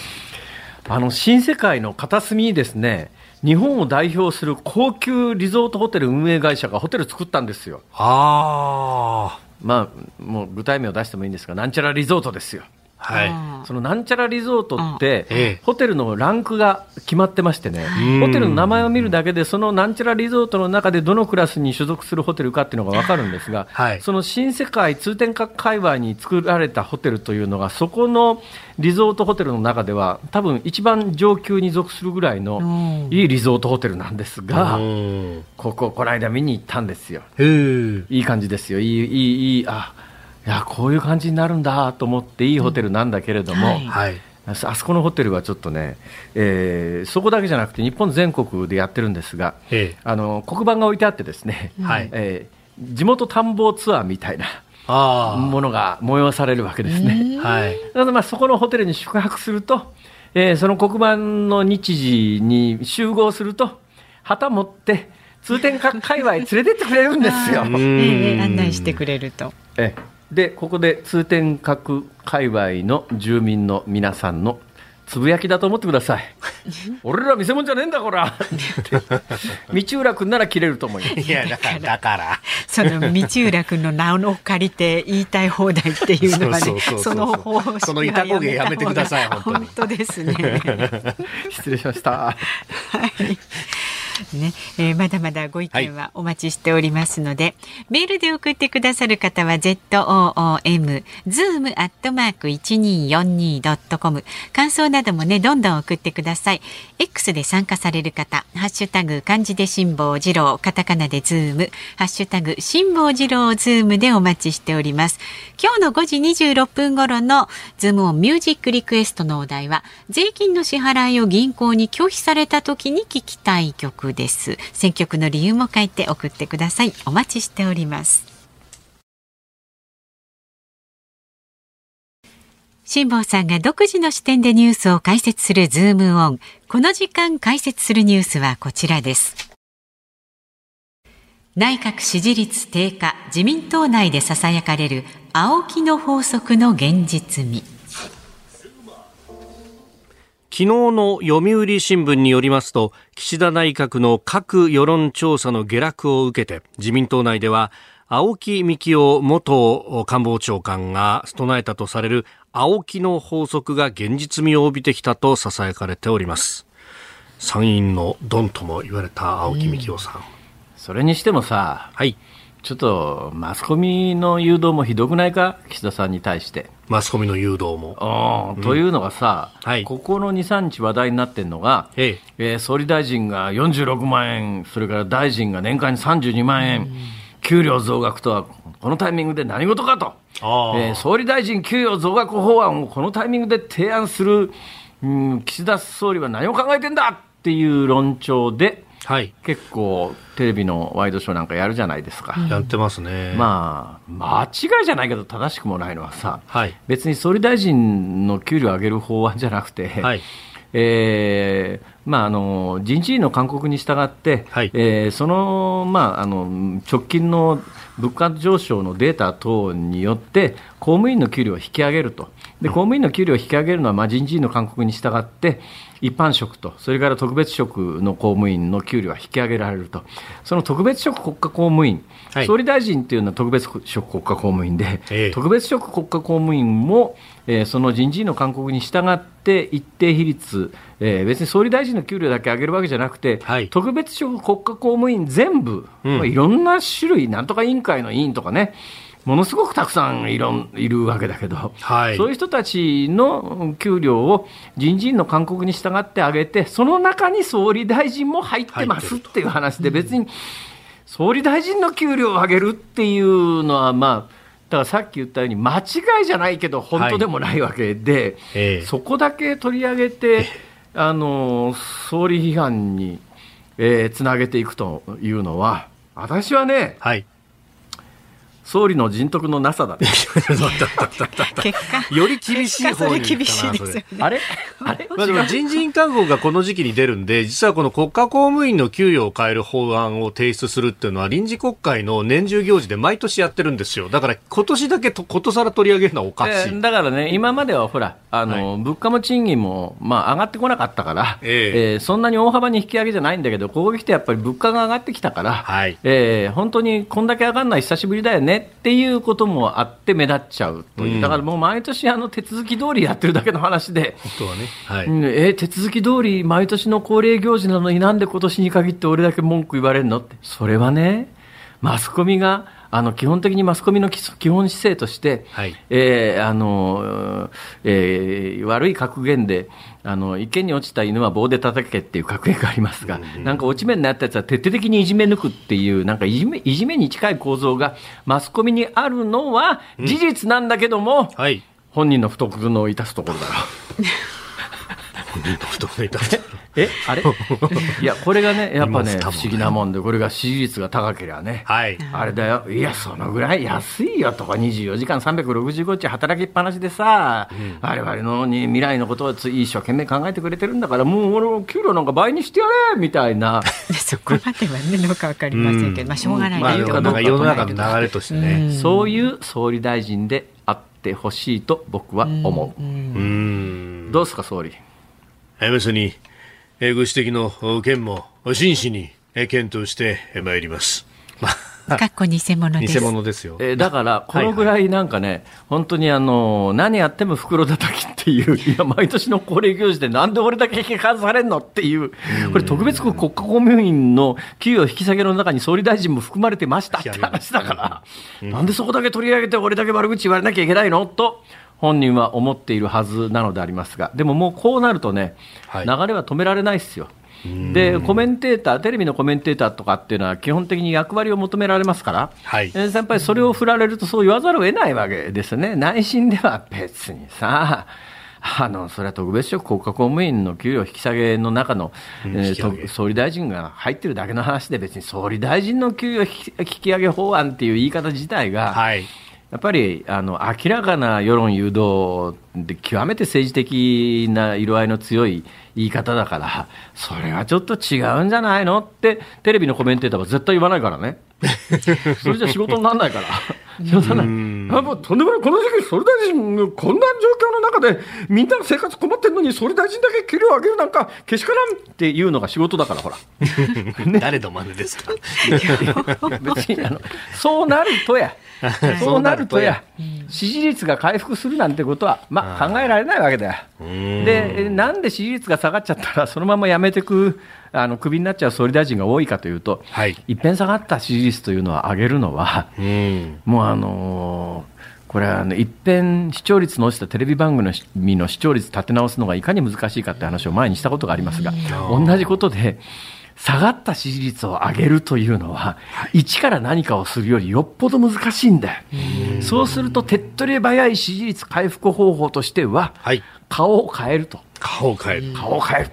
S2: あの新世界の片隅にですね、日本を代表する高級リゾートホテル運営会社がホテル作ったんですよ。あまあ、もう具体名を出してもいいんですが、なんちゃらリゾートですよ。はい、そのなんちゃらリゾートって、ホテルのランクが決まってましてね、ホテルの名前を見るだけで、そのなんちゃらリゾートの中でどのクラスに所属するホテルかっていうのが分かるんですが、はい、その新世界通天閣界隈に作られたホテルというのが、そこのリゾートホテルの中では、多分一番上級に属するぐらいのいいリゾートホテルなんですが、ここ、この間見に行ったんですよ。いい感じですよ、いい、いい、いい、あいやこういう感じになるんだと思っていいホテルなんだけれども、うんはい、あそこのホテルはちょっとね、えー、そこだけじゃなくて日本全国でやってるんですが、ええ、あの黒板が置いてあってですね、はい、えー、地元探訪ツアーみたいな。ものが催されるわけですね。はい。なのでまあそこのホテルに宿泊すると、えー、その黒板の日時に集合すると旗持って通天閣界隈連れてってくれるんですよ。
S3: えー、案内してくれると。
S2: えーでここで通天閣界隈の住民の皆さんのつぶやきだと思ってください。俺ら見せ物じゃねえんだ、こら。道浦君なら切れると思います。いや、
S4: だから、だから。
S3: その道浦君の名を借りて言いたい放題っていうのはね、その方
S4: 式その板焦げやめてください、
S3: 本当ですね。
S2: 失礼しました。はい。
S3: ね、えー、まだまだご意見はお待ちしておりますので、はい、メールで送ってくださる方は zoom zoom アットマーク一二四二ドットコム感想などもねどんどん送ってください。X で参加される方、ハッシュタグ漢字で辛坊治郎、カタカナでズーム、ハッシュタグ辛坊治郎ズームでお待ちしております。今日の5時26分頃のズームオンミュージックリクエストのお題は税金の支払いを銀行に拒否された時に聞きたい曲です。選曲の理由も書いて送ってください。お待ちしております。辛坊さんが独自の視点でニュースを解説するズームオン。この時間解説するニュースはこちらです。内閣支持率低下、自民党内で囁かれる青木の法則の現実味。
S4: 昨日の読売新聞によりますと岸田内閣の各世論調査の下落を受けて自民党内では青木幹雄元官房長官が唱えたとされる青木の法則が現実味を帯びてきたと囁かれております。参院のドンとも言われた青木幹雄さん、うん、
S2: それにしてもさ、はい、ちょっとマスコミの誘導もひどくないか？岸田さんに対して
S4: マスコミの誘導も。
S2: うん、というのがさ、はい、ここの2、3日話題になってるのが、ええ。総理大臣が46万円、それから大臣が年間に32万円、うん。給料増額とはこのタイミングで何事かと、えー、総理大臣給与増額法案をこのタイミングで提案する、うん、岸田総理は何を考えてんだっていう論調で、はい、結構、テレビのワイドショーなんかやるじゃないですか。
S4: やってますね。
S2: まあ、間違いじゃないけど、正しくもないのはさ、はい、別に総理大臣の給料を上げる法案じゃなくて、はい。えーまあ、あの人事院の勧告に従って、はい、えー、その,、まあ、あの直近の物価上昇のデータ等によって、公務員の給料を引き上げると、で公務員の給料を引き上げるのは、まあ、人事院の勧告に従って、一般職と、それから特別職の公務員の給料は引き上げられると、その特別職国家公務員、はい、総理大臣というのは特別職国家公務員で、え特別職国家公務員も、えー、その人事院の勧告に従って一定比率、えー、別に総理大臣の給料だけ上げるわけじゃなくて、はい、特別職国家公務員全部、うん、まあ、いろんな種類、なんとか委員会の委員とかね、ものすごくたくさんいろいるわけだけど、はい、そういう人たちの給料を人事院の勧告に従って上げて、その中に総理大臣も入ってますっていう話で、別に総理大臣の給料を上げるっていうのは、まあ、だからさっき言ったように、間違いじゃないけど、本当でもないわけで、はい。えー、そこだけ取り上げて、あの総理批判に、えー、つなげていくというのは、私はね、はい総理の人徳のなさだ、ね、
S3: 結
S4: 果より厳しい方に厳しいですよ、ね、
S2: あれ？あれ、
S4: まあ、でも人事院勧告がこの時期に出るんで実はこの国家公務員の給与を変える法案を提出するっていうのは臨時国会の年中行事で毎年やってるんですよ。だから今年だけとことさら取り上げるのはおかしい、え
S2: ー、だからね今まではほらあの、はい、物価も賃金も、まあ、上がってこなかったから、えー、えー、そんなに大幅に引き上げじゃないんだけどここに来てやっぱり物価が上がってきたから、はい。えー、本当にこんだけ上がらない久しぶりだよねっていうこともあって目立っちゃうという、うん、だからもう毎年あの手続き通りやってるだけの話で、
S4: 本当はね。はい。
S2: えー、手続き通り毎年の恒例行事なのになんで今年に限って俺だけ文句言われるのって、それはね、マスコミがあの基本的にマスコミの基本姿勢として、はい。えーあのえー、悪い格言であの、池に落ちた犬は棒で叩けっていう格言がありますが、うんうん、なんか落ち目になったやつは徹底的にいじめ抜くっていう、なんかいじめいじめに近い構造がマスコミにあるのは事実なんだけども、うんはい、本人の不徳の致すところだろう。えあれ？いや、これがね、やっぱね、不思議なもんで、これが支持率が高ければね、はい、あれだよ、いや、そのぐらい安いよとか、24時間365日働きっぱなしでさ、われわれのに未来のことを一生懸命考えてくれてるんだから、もう俺、給料なんか倍にしてやれみたいな。
S3: そこまではね、どうか分かりませんけど、まあ、しょうがない
S4: まあ、世の中の流れとしてね。
S2: そういう総理大臣であってほしいと僕は思う。うどうですか、総理？
S4: 要するに、ご指摘の件も真摯に検討してまいります。
S3: かっこ偽物です。
S4: 偽物ですよ。
S2: えー、だから、このぐらいなんかね、はいはい、本当にあの、何やっても袋叩きっていう、いや、毎年の恒例行事でなんで俺だけ批判されんのっていう、これ特別国国家公務員の給与引き下げの中に総理大臣も含まれてましたって話だから、なんでそこだけ取り上げて俺だけ悪口言われなきゃいけないの？と、本人は思っているはずなのでありますが、でももうこうなるとね、はい、流れは止められないですよ。でコメンテーター、テレビのコメンテーターとかっていうのは、基本的に役割を求められますから、はい、やっぱりそれを振られると、そう言わざるを得ないわけですね、内心では別にさ、あのそれは特別職国家公務員の給与引き下げの中の、えー、総理大臣が入ってるだけの話で、別に総理大臣の給与引き上げ法案っていう言い方自体が、はいやっぱりあの明らかな世論誘導で極めて政治的な色合いの強い言い方だから、それはちょっと違うんじゃないのって、テレビのコメンテーターは絶対言わないからね。それじゃ仕事にならないから。仕事にならない。あもうとんでもない、この時期、総理大臣、こんな状況の中で、みんなの生活困ってるのに、総理大臣だけ給料上げるなんか、けしからんっていうのが仕事だから、ほら。
S4: 誰の真似ですか？
S2: 別にあのそうなるとや、そうなるとや、支持率が回復するなんてことは、まあ、考えられないわけだよ。で、えなんで支持率が下がっちゃったら、そのまま辞めてく、あのクビになっちゃう総理大臣が多いかというと、
S4: はい
S2: 一遍下がった支持率というのは上げるのは、
S4: うん。
S2: もうあのーこれは、ね、一遍視聴率の落ちたテレビ番組の視聴率立て直すのがいかに難しいかって話を前にしたことがありますが、同じことで、下がった支持率を上げるというのは、一から何かをするよりよっぽど難しいんだよ。そうすると、手っ取り早い支持率回復方法としては、
S4: はい。
S2: 顔を変えると。
S4: 顔を変える。
S2: 顔を変える。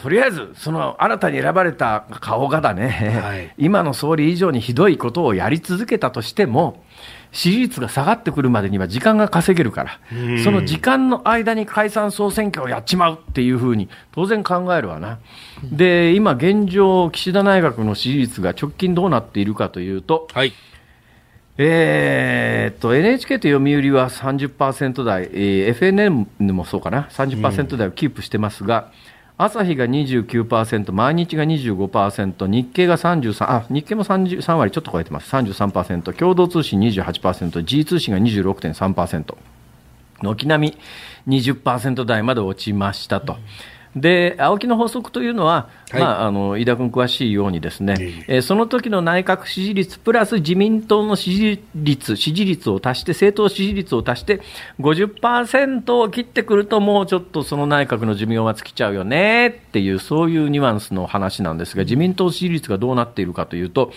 S2: とりあえず、その新たに選ばれた顔がだね、
S4: はい。
S2: 今の総理以上にひどいことをやり続けたとしても、支持率が下がってくるまでには時間が稼げるから、その時間の間に解散・総選挙をやっちまうっていうふうに当然考えるわな。で、今現状、岸田内閣の支持率が直近どうなっているかというと、
S4: はい。
S2: えーっと NHK と読売は30%台、えー FNN もそうかな、30%台をキープしてますが、朝日が29%、毎日が25%、日経が33、あ日経も30 3割ちょっと超えてます、33%、共同通信28%、G 通信が26.3%。軒並み20%台まで落ちましたと。で、青木の法則というのは、
S4: はい。
S2: まあ、あの、飯田君詳しいようにですね、
S4: ええ。
S2: えーその時の内閣支持率プラス自民党の支持率、支持率を足して、政党支持率を足して、50%を切ってくると、もうちょっとその内閣の寿命は尽きちゃうよねっていう、そういうニュアンスの話なんですが、自民党支持率がどうなっているかというと、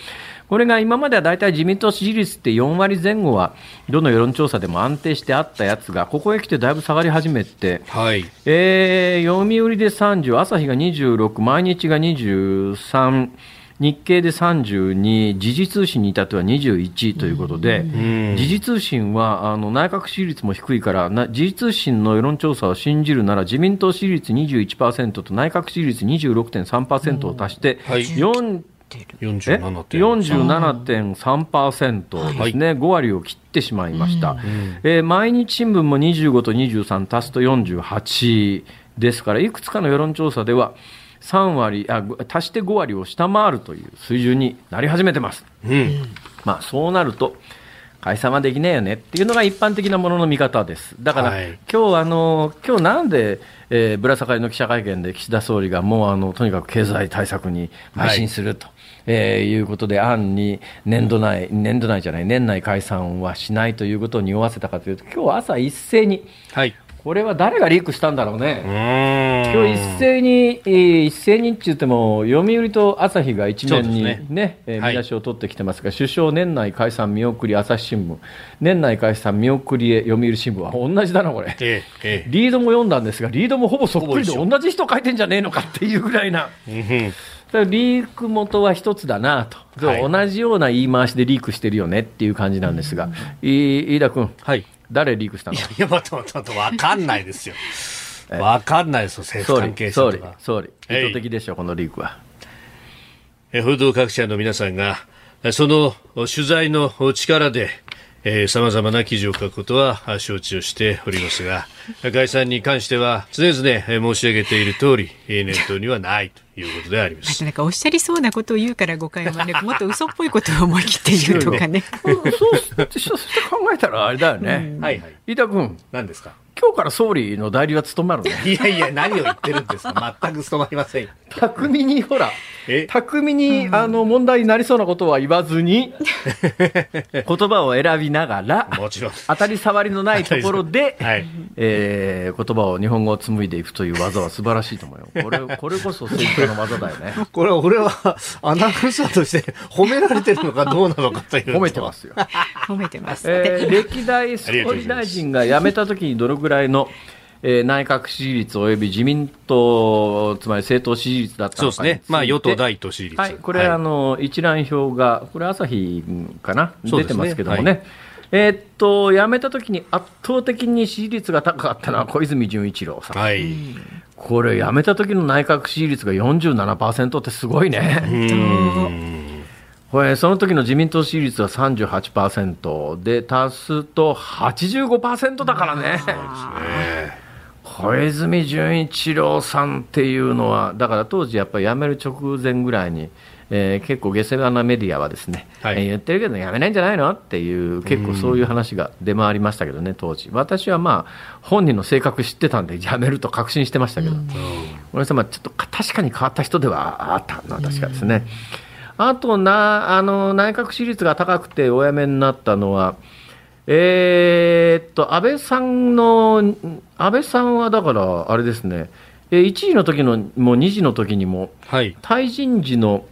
S2: これが今までは大体自民党支持率って4割前後は、どの世論調査でも安定してあったやつが、ここへ来てだいぶ下がり始めて、
S4: はい。
S2: えー読売で30、朝日が26、毎日が23、日経で32、時事通信に至っては21ということで、時事通信はあの内閣支持率も低いから、な時事通信の世論調査を信じるなら、自民党支持率21%と内閣支持率26.3%を足して、
S4: はい。
S2: 4え
S4: ？47.3。
S2: 47.3%ですね、5割を切ってしまいました、えー毎日新聞も25と23足すと48ですから、いくつかの世論調査では、3割あご足して5割を下回るという水準になり始めてます。
S4: うん。
S2: まあ、そうなると、解散はできねえよねっていうのが一般的なものの見方です。だから、
S4: はい
S2: 今日あの今日なんで、えーぶら下がりの記者会見で岸田総理がもうあのとにかく経済対策に邁進すると、えーいうことで、案に年度内、年度内じゃない、年内解散はしないということを匂わせたかというと、今日朝一斉に、
S4: はい。
S2: これは誰がリークしたんだろう
S4: う
S2: ね。
S4: ーん。
S2: 今日一斉に、えー一斉にって言っても、読売と朝日が一面に
S4: ね
S2: ね、えー
S4: はい
S2: 見出しを取ってきてますが、首相年内解散見送り朝日新聞、年内解散見送りへ読売新聞は同じだな、これ。
S4: ええ、え
S2: リードも読んだんですが、リードもほぼそっくりで同じ人書いてんじゃねえのかっていうぐらいな。リーク元は一つだなと、
S4: はい
S2: 同じような言い回しでリークしてるよねっていう感じなんですが、い飯田君、
S4: はい。
S2: 誰リークしたの？
S4: いや、いや、待って待って待って、わかんないですよ。わかんないですよ、政府
S2: 総
S4: 関係
S2: 理、総理
S4: 者とか、。
S2: 総理、
S4: えい
S2: 意図的でしょ、このリークは。
S4: え報道各社の皆さんが、えその取材の力で、さまざまな記事を書くことはあ承知をしておりますが、解散に関しては常々え申し上げている通り、え念頭にはないということであります。
S3: なんかおっしゃりそうなことを言うから誤解を招く もっと嘘っぽいことを思い切って言うとかね。
S2: そうそして考えたらあれだよね。
S4: はいはい。
S2: 飯田君、
S4: 何ですか？
S2: 今日から総理の代理は務まるね。
S4: いやいや、何を言ってるんですか全く務まりませんよ。
S2: 巧みに、ほら
S4: え、
S2: 巧みに、あの、問題になりそうなことは言わずに、言葉を選びながら、
S4: もちろん。
S2: 当たり障りのないところで、
S4: はい。
S2: えー言葉を日本語を紡いでいくという技は素晴らしいと思うよ。これ、これこそ政治家の技だよね。
S4: これ、俺はアナウンサーとして褒められてるのかどうなのかというと。
S2: 褒めてますよ。
S3: 褒めてます。
S2: えー歴代総理大臣が辞めたときにどのぐらいの、えー内閣支持率および自民党、つまり政党支持率だった
S4: そうですね。まあ、与党第一党支持率。
S2: はい、これ、あの一覧表が、これ、朝日かな、
S4: ね
S2: てますけどもね、えーっと、辞めた時に圧倒的に支持率が高かったのは小泉純一郎さん。
S4: はい。
S2: これ、辞めた時の内閣支持率が47%ってすごいね。これ、その時の自民党支持率は38%で、足すと85%だからね。小泉純一郎さんっていうのは、だから当時、やっぱり辞める直前ぐらいに、えー結構、下世話なメディアはですね、
S4: はい。
S2: えー言ってるけど、辞めないんじゃないのっていう、結構そういう話が出回りましたけどね、当時、私はまあ、本人の性格知ってたんで、辞めると確信してましたけど、小林さんはちょっとか確かに変わった人ではあったのは確かですね。あとなあの、内閣支持率が高くてお辞めになったのは、えーっと、安倍さんの、安倍さんはだから、あれですね、えー1時の時のもう2時の時にも、
S4: はい。
S2: 退陣時の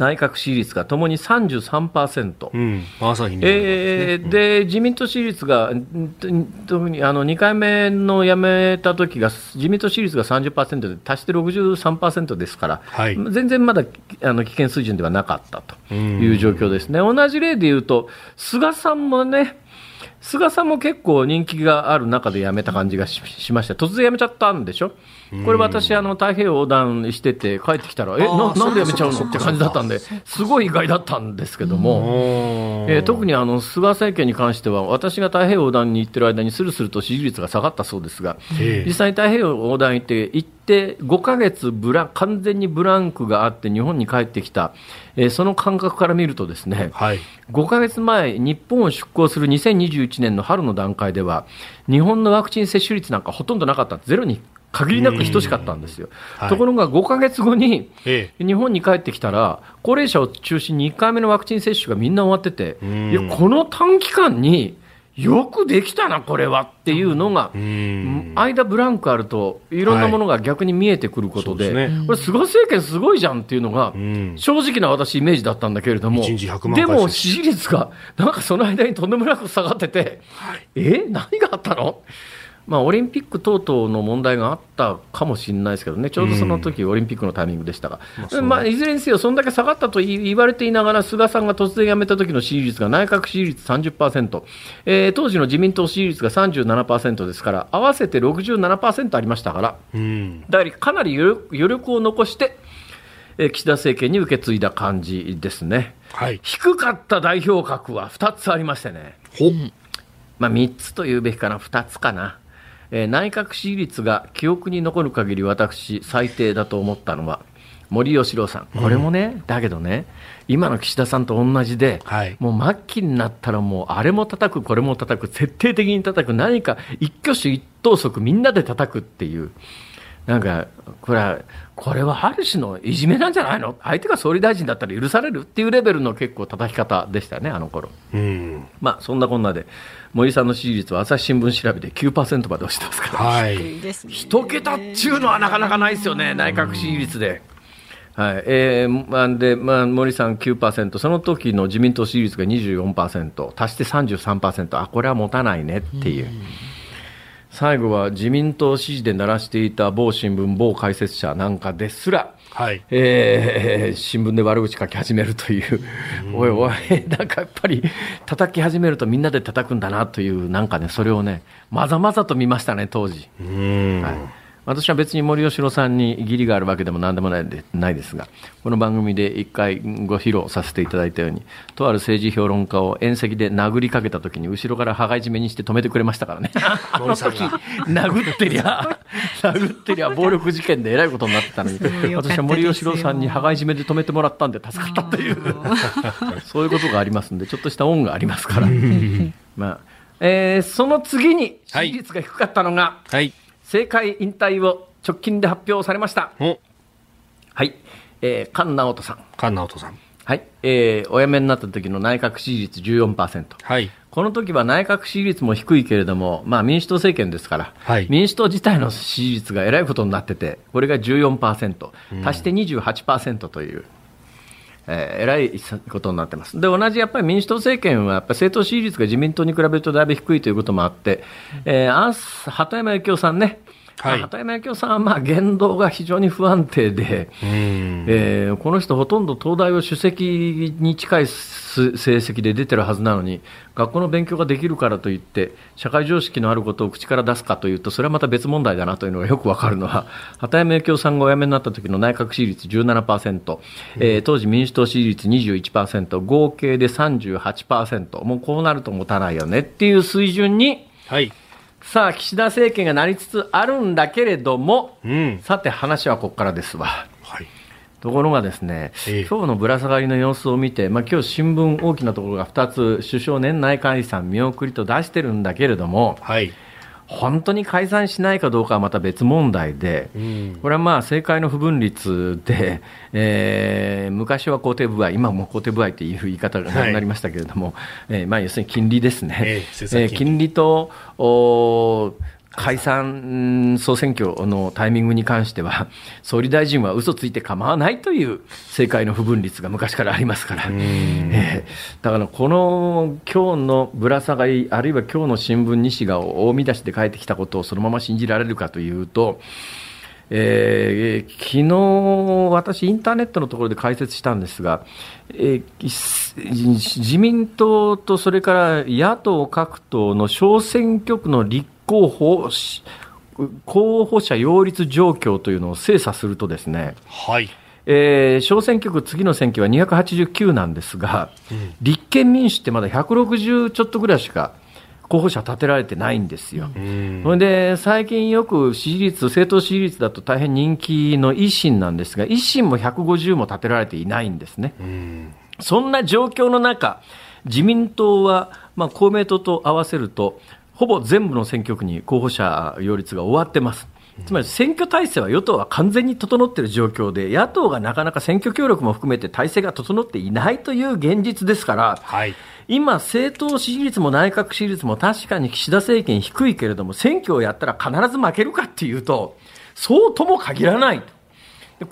S2: 内閣支持率がともに33%。
S4: うん。朝日に。
S2: えーで自民党支持率が、ん特にあの2回目の辞めた時が、自民党支持率が30%で、足して63%ですから、
S4: はい
S2: 全然まだあの危険水準ではなかったという状況ですね、同じ例で言うと、菅さんもね、菅さんも結構人気がある中で辞めた感じがししました、突然辞めちゃったんでしょ、これ、私、あの太平洋横断してて、帰ってきたら、えななんで辞めちゃうの？って感じだったんで、すごい意外だったんですけども。えー特にあの菅政権に関しては、私が太平洋横断に行ってる間に、するすると支持率が下がったそうですが、
S4: ええ。
S2: 実際に太平洋横断行って、て5ヶ月ブラン、完全にブランクがあって、日本に帰ってきた、えーその感覚から見るとですね、
S4: はい。
S2: 5ヶ月前、日本を出港する2021年の春の段階では、日本のワクチン接種率なんかほとんどなかった、ゼロに限りなく等しかったんですよ。
S4: はい。
S2: ところが5ヶ月後に、
S4: え
S2: 日本に帰ってきたら、高齢者を中心に1回目のワクチン接種がみんな終わってて、
S4: ん。
S2: いやこの短期間によくできたな、これはっていうのが、
S4: ん。
S2: 間ブランクあると、いろんなものが逆に見えてくることで、これ、菅政権すごいじゃんっていうのが、
S4: ん。
S2: 正直な私、イメージだったんだけれども、
S4: 一日100万
S2: でも支持率が、なんかその間にとんでもなく下がってて、え、何があったの？まあ、オリンピック等々の問題があったかもしれないですけどね、ちょうどその時、オリンピックのタイミングでしたが、まあいずれにせよ、そんだけ下がったと言言われていながら、菅さんが突然辞めた時の支持率が内閣支持率30%、えー当時の自民党支持率が37%ですから、合わせて67%ありましたから、
S4: うん。
S2: だからかなり余力余力を残して、えー岸田政権に受け継いだ感じですね。
S4: はい。
S2: 低かった代表格は2つありましてね。
S4: ほ
S2: まあ、3つと言うべきかな、2つかな。えー内閣支持率が記憶に残る限り私、最低だと思ったのは、森喜朗さん。これもね、だけどね、今の岸田さんと同じで、
S4: はい
S2: もう末期になったらもう、あれも叩く、これも叩く、徹底的に叩く、何か一挙手一投足みんなで叩くっていう。なんか、これは、これはある種のいじめなんじゃないの？相手が総理大臣だったら許されるっていうレベルの結構叩き方でしたね、あの頃。
S4: うん。
S2: まあ、そんなこんなで、森さんの支持率は朝日新聞調べで9%まで押してますから、
S4: はい。
S3: いいですね。
S2: 一桁っていうのはなかなかないですよね、内閣支持率で。はいえーまあでまあ、森さん9%、その時の自民党支持率が24%、足して33%、あこれは持たないねっていう、最後は自民党支持で鳴らしていた某新聞、某解説者なんかですら、
S4: はい。
S2: えー新聞で悪口書き始めるという、おいおい、なんかやっぱり叩き始めるとみんなで叩くんだなという、なんかね、それをね、まざまざと見ましたね、当時。
S4: うん。
S2: はい私は別に森喜朗さんに義理があるわけでもなんでもないでないですが、この番組で一回ご披露させていただいたように、とある政治評論家を縁石で殴りかけたときに、後ろから羽交い締めにして止めてくれましたからね。あの時、殴ってりゃ、殴ってりゃ暴力事件でえらいことになってたのに私は森喜朗さんに羽交い締めで止めてもらったんで助かったという、そういうことがありますんで、ちょっとした恩がありますから。まあえーその次に支持率が低かったのが、
S4: はい。
S2: 政界引退を直近で発表されました。
S4: お、
S2: はい。えー、菅直人さん。
S4: 菅直人さん。
S2: はい。えー、お辞めになった時の内閣支持率14%。
S4: はい。
S2: この時は内閣支持率も低いけれども、まあ民主党政権ですから、
S4: はい
S2: 民主党自体の支持率がえらいことになってて、これが14%、足して28%という、えーえらいことになってます。で、同じやっぱり民主党政権は、やっぱ政党支持率が自民党に比べるとだいぶ低いということもあって、えー、あ鳩山幸夫さんね、はい、畑山幸夫さんはまあ言動が非常に不安定で、えー、この人、ほとんど東大を首席に近い成績で出てるはずなのに、学校の勉強ができるからといって、社会常識のあることを口から出すかというと、それはまた別問題だなというのがよくわかるのは、畑山幸夫さんがお辞めになった時の内閣支持率17%、えー、当時民主党支持率21%、合計で38%、もうこうなると持たないよねっていう水準に、
S4: はい
S2: さあ、岸田政権がなりつつあるんだけれども、うん、さて話はここからですわ。はい、ところがですね、え今日のぶら下がりの様子を見て、まあ今日新聞大きなところが2つ、首相年内解散見送りと出してるんだけれども、はい本当に解散しないかどうかはまた別問題で、うん、これはまあ政界の不分率で、えー、昔は肯定部合、今も肯定部合という言い方がなりましたけれども、はい、えー、まあ要するに金利ですね、えー、金利とお解散総選挙のタイミングに関しては、総理大臣は嘘ついて構わないという政界の不分率が昔からありますから、えー、だからこの今日のぶら下がり、あるいは今日の新聞2紙が大見出しで書いてきたことをそのまま信じられるかというと、えー、昨日、私、インターネットのところで解説したんですが、えー、自民党とそれから野党各党の小選挙区の立候補候補者擁立状況というのを精査するとですね、
S4: はい
S2: えー、小選挙区、次の選挙は289なんですが、うん、立憲民主ってまだ160ちょっとぐらいしか候補者立てられてないんですよ。それで、最近よく支持率、政党支持率だと大変人気の維新なんですが、維新も150も立てられていないんですね。そんな状況の中、自民党は、まあ、公明党と合わせると、ほぼ全部の選挙区に候補者擁立が終わってます。つまり選挙体制は与党は完全に整っている状況で、野党がなかなか選挙協力も含めて体制が整っていないという現実ですから、はい、今、政党支持率も内閣支持率も確かに岸田政権低いけれども、選挙をやったら必ず負けるかっていうと、そうとも限らないと。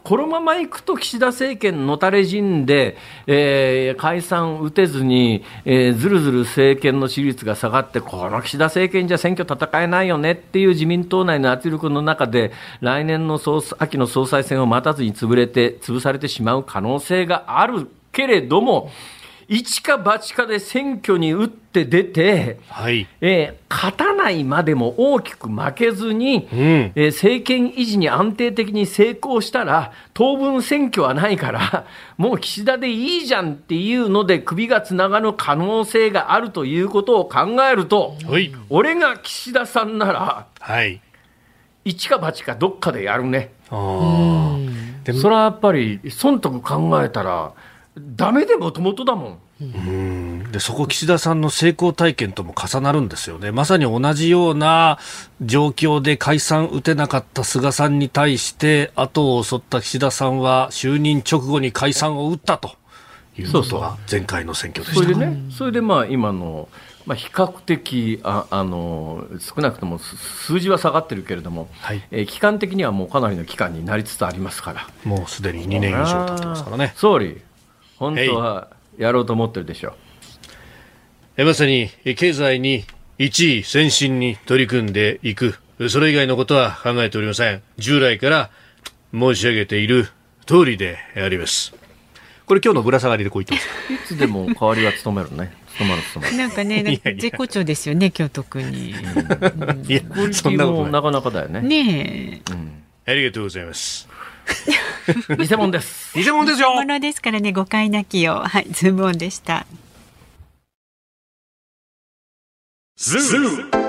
S2: このままいくと岸田政権のたれ死んで、えー、解散打てずに、えー、ずるずる政権の支持率が下がって、この岸田政権じゃ選挙戦えないよねっていう自民党内の圧力の中で、来年の総秋の総裁選を待たずに潰れて、潰されてしまう可能性があるけれども、一か八かで選挙に打って出て、はい。えー、勝たないまでも大きく負けずに、うん、えー、政権維持に安定的に成功したら、当分選挙はないから、もう岸田でいいじゃんっていうので、首がつながる可能性があるということを考えると、はい、俺が岸田さんなら、はい、一か八かどっかでやるね。あそれはやっぱり、損得考えたら、ダメでもともとだもん。
S4: うんでそこ、岸田さんの成功体験とも重なるんですよね、まさに同じような状況で解散打てなかった菅さんに対して、後を襲った岸田さんは、就任直後に解散を打ったということが、前回の選挙でした
S2: それでね、それでまあ今の、まあ、比較的ああの、少なくとも数字は下がってるけれども、はいえー、期間的にはもうかなりの期間になりつつありますから。
S4: もうすでに2年以上経ってますからね。
S2: 総理本当はやろうと思ってるでしょ
S4: う。まさに経済に一位先進に取り組んでいく。それ以外のことは考えておりません。従来から申し上げている通りであります。これ今日のぶら下がりでこう言って
S2: ます。いつでも代わりは務めるね。務まる務まる。
S3: なんかね、絶好調ですよね、今日特に。
S2: いや、そんなことなかなかだよね。
S3: ねえ、う
S4: ん。ありがとうございます。
S2: 偽物です。
S4: 偽物ですよ。
S3: 偽物ですからね、誤解なきよう。はい、ズームオンでした。ズーム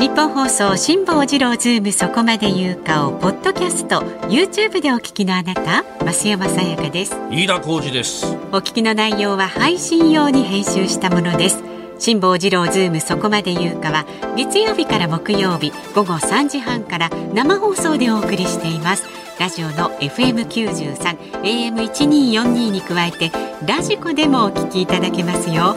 S3: ニッポン放送辛坊治郎ズームそこまで言うかをポッドキャスト YouTube でお聞きのあなた増山さやかです
S4: 飯田浩二です
S3: お聞きの内容は配信用に編集したものです辛坊治郎ズームそこまで言うかは月曜日から木曜日午後3時半から生放送でお送りしています。ラジオの FM93 AM1242 に加えてラジコでもお聞きいただけますよ。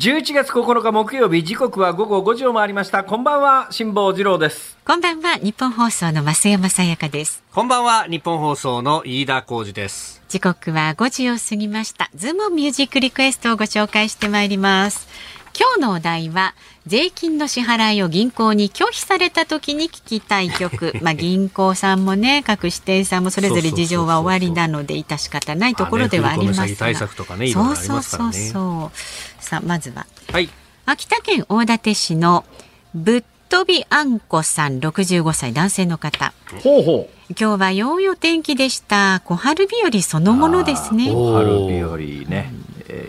S2: 11月9日木曜日時刻は午後5時を回りました。こんばんは辛坊治郎です。
S3: こんばんはニッポン放送の増山さやかです。
S4: こんばんはニッポン放送の飯田浩二です。
S3: 時刻は5時を過ぎました。ズームミュージックリクエストをご紹介してまいります今日のお題は税金の支払いを銀行に拒否された時に聞きたい曲。まあ銀行さんもね各支店さんもそれぞれ事情は終わりなので致し方ないところではありますが、
S4: ね、対策とかねいろいろありますからね。
S3: そうそうそうさあまずは、
S4: はい、
S3: 秋田県大館市のぶっ飛びあんこさん65歳男性の方。
S2: ほうほう。
S3: 今日はようよ天気でした。小春日和そのものですね。
S2: 春日和ね、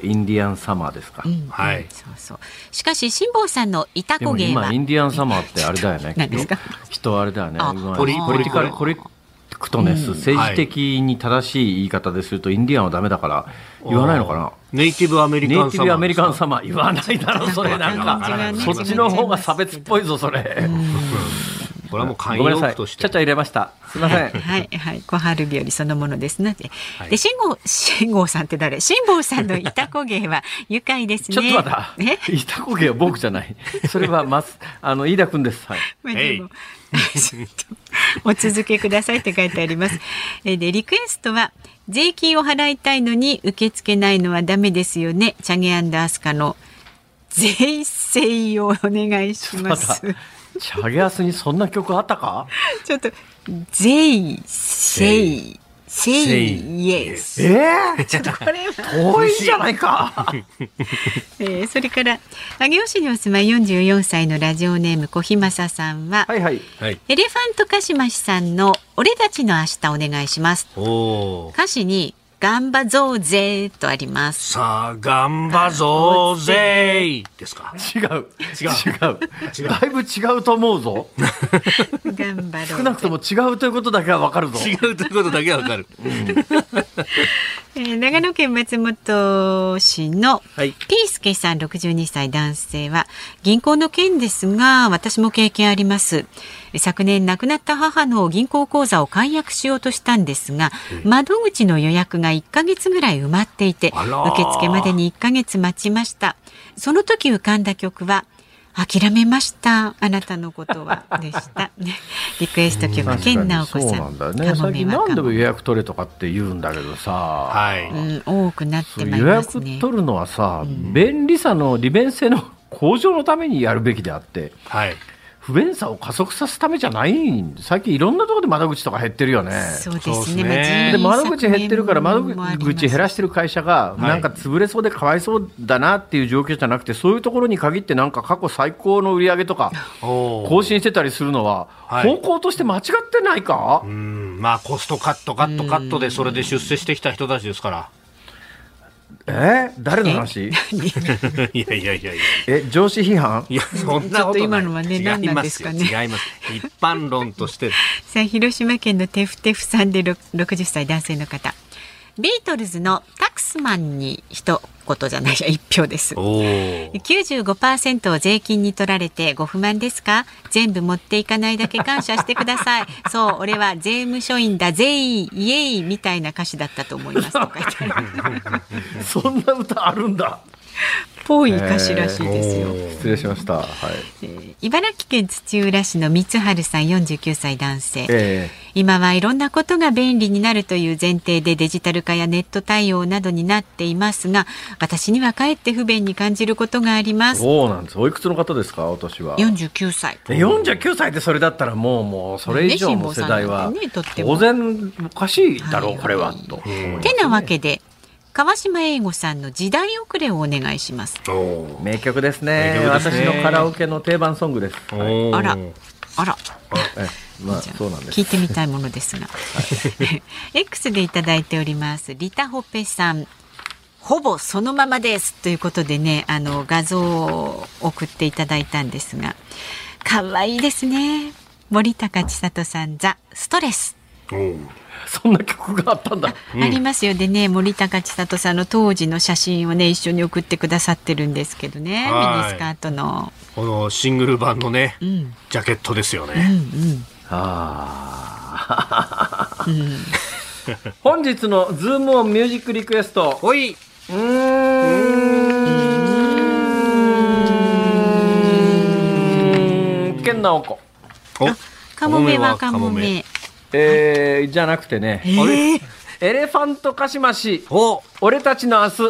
S2: インディアンサマーですか、
S3: うん、
S4: はい。
S3: そうそう。しかし辛坊さんのいたこ芸は
S2: 今インディアンサマーってあれだよね。
S3: 何ですか？
S2: 人あれだよね。
S3: あ
S2: ポリポリティカル。
S4: ポ
S2: コレクトネス、
S3: うん。
S2: 政治的に正しい言い方でするとインディアンはダメだから言わないのかな。
S4: ネイティブアメリ
S2: ネイ
S4: カンサマー
S2: ティブアメリカンサマー言わないだろそれ。なんかそっちの方が差別っぽいぞそれ
S4: これはもう慣用句として
S2: ちゃちゃ入れました。すいません。
S3: はい。はい小春日和そのものですので、
S4: はい。
S3: で辛坊辛坊さんって誰？辛坊さんのいたこ芸は愉快ですね。
S2: ちょっと待っいたこげは僕じゃない。それはます。あの飯田君です。はい。
S3: まあでも お続けくださいって書いてあります。えーで、リクエストは、税金を払いたいのに受け付けないのはダメですよね。チャゲアンダースカの税制をお願いします。
S2: チャゲアスにそんな曲あったか？
S3: ちょっと、税制、制イエス。
S2: ええ
S3: ちょっとこれは。
S2: 遠いじゃないか。
S3: えーそれから、上尾市にお住まい44歳のラジオネーム小日正さんは、
S2: はいはい。
S4: はい。
S3: エレファントカシマシさんの俺たちの明日お願いします。
S4: おお
S3: 歌詞に頑張ぞうぜとあります。
S4: さあ頑張ぞうぜですか？
S2: 違う。違う。違う。だいぶ違うと思うぞ。
S3: 頑張ろう。
S2: 少なくとも違うということだけはわかるぞ。
S4: 違うということだけはわかる。
S3: えー長野県松本市の
S4: はい。
S3: ピースケさん62歳男性は銀行の件ですが私も経験あります昨年亡くなった母の銀行口座を解約しようとしたんですが窓口の予約が1ヶ月ぐらい埋まっていて受付までに1ヶ月待ちました。その時浮かんだ曲は諦めましたあなたのことはでした。ね リクエスト曲健直子さん。
S2: そうなんだよね。最近何でも予約取れとかって言うんだけどさ、
S4: はい。
S3: うん、多くなってまいり
S2: 予約
S3: ますね。
S2: 取るのはさ、便利さの利便性の向上のためにやるべきであって
S4: はい
S2: 不便さを加速させるためじゃない最近いろんなところで窓口とか減ってるよね。
S3: そうです
S4: ね。
S3: ね。
S2: で
S3: まあ
S2: 窓口減ってるから窓口減ら
S3: し
S2: してる会社が
S4: い
S2: なんか潰れそうでかわいそうだなっていう状況じゃなくてそういうところに限ってなんか過去最高の売り上げとか更新してたりするのは
S4: はい。
S2: 方向として間違ってないか、
S4: うん。まあコストカットカットカットでそれで出世してきた人たちですから
S2: え？ー誰の話？
S4: いやいやいやいや。
S2: え上司批判？
S4: いやそんなことない。
S3: ちょっと今のはね
S4: 違い
S3: 何なん
S4: ますよ
S3: ですかね。
S4: 違います一般論として。
S3: さあ広島県のテフテフさんでろ60歳男性の方。ビートルズのタクスマンに一言じゃないや一票です。
S4: おお
S3: 95%を税金に取られてご不満ですか？全部持っていかないだけ感謝してください。そう、俺は税務署員だ、ぜい、イエイみたいな歌詞だったと思います。
S2: そんな歌あるんだ
S3: ぽい歌詞らしいですよ。
S2: 失礼しました。はい。
S3: えー茨城県土浦市の三春さん49歳男性。
S2: え
S3: 今はいろんなことが便利になるという前提でデジタル化やネット対応などになっていますが私にはかえって不便に感じることがありま
S2: ー、
S3: す。
S2: そうなんです。おいくつの方ですか？お年は
S3: 49歳。
S2: で49歳でそれだったらもうもうそれ以上の世代は当然おかしいだろう
S3: はい
S2: これはと
S3: てなわけで川島英吾さんの時代遅れをお願いします。
S2: 名曲ですね。
S4: 名曲ですね。
S2: 私のカラオケの定番ソングです、はい
S3: あらあら。
S2: えまあ
S3: じゃあ
S2: そうなんです。
S3: 聞いてみたいものですが。X でいただいておりますリタホペさん。ほぼそのままですということでねあの画像を送っていただいたんですが。可愛いですね。森高千里さんザストレス
S2: そんな曲があったんだ。
S3: ありますよでね森高千里さんの当時の写真をね一緒に送ってくださってるんですけどねミ
S4: はい
S3: ニスカートの、
S4: このシングル版のね、
S3: うん
S4: ジャケットですよ
S3: うん
S4: ね。
S3: うん
S2: ああ。
S3: うん、
S2: 本日のズームオンミュージックリクエスト。
S4: ほい。
S2: うーん。健直子。
S4: お、
S3: カモメはカモメ
S2: えー、じゃなくてね、
S3: えー、
S2: エレファントカシマシ、
S4: お、
S2: 俺たちの明日。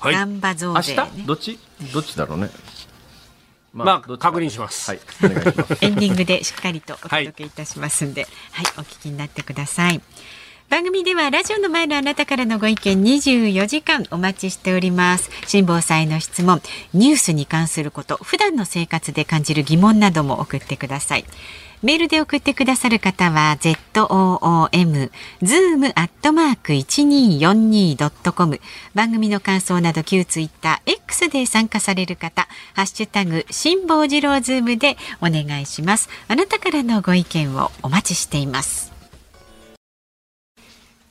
S4: はい。
S2: 明
S3: 税、ね
S2: 日、どっち？どっちだろうね。ま
S4: まあ、
S2: どっち
S4: 確認します。
S2: はい、お願いします。
S3: エンディングでしっかりとお届けいたしますんで、はい、お聞きになってください。番組ではラジオの前のあなたからのご意見24時間お待ちしております。辛坊さんへの質問、ニュースに関すること、普段の生活で感じる疑問なども送ってください。メールで送ってくださる方は zoom zoom アットマーク 1242.com 番組の感想など旧ツイッター X で参加される方ハッシュタグ辛坊治郎ズームでお願いします。あなたからのご意見をお待ちしています。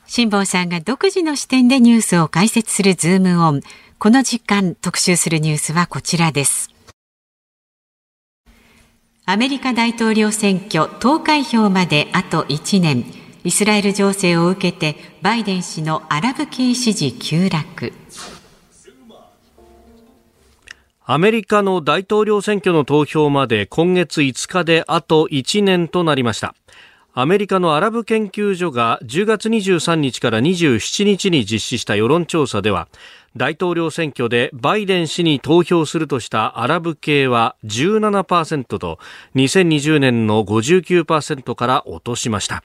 S3: 辛坊さんが独自の視点でニュースを解説するズームオン。この時間特集するニュースはこちらです。アメリカ大統領選挙投開票まであと1年イスラエル情勢を受けてバイデン氏のアラブ系支持急落
S4: アメリカの大統領選挙の投票まで今月5日であと1年となりました。アメリカのアラブ研究所が10月23日から27日に実施した世論調査では、大統領選挙でバイデン氏に投票するとしたアラブ系は17%と2020年の59%から落としました。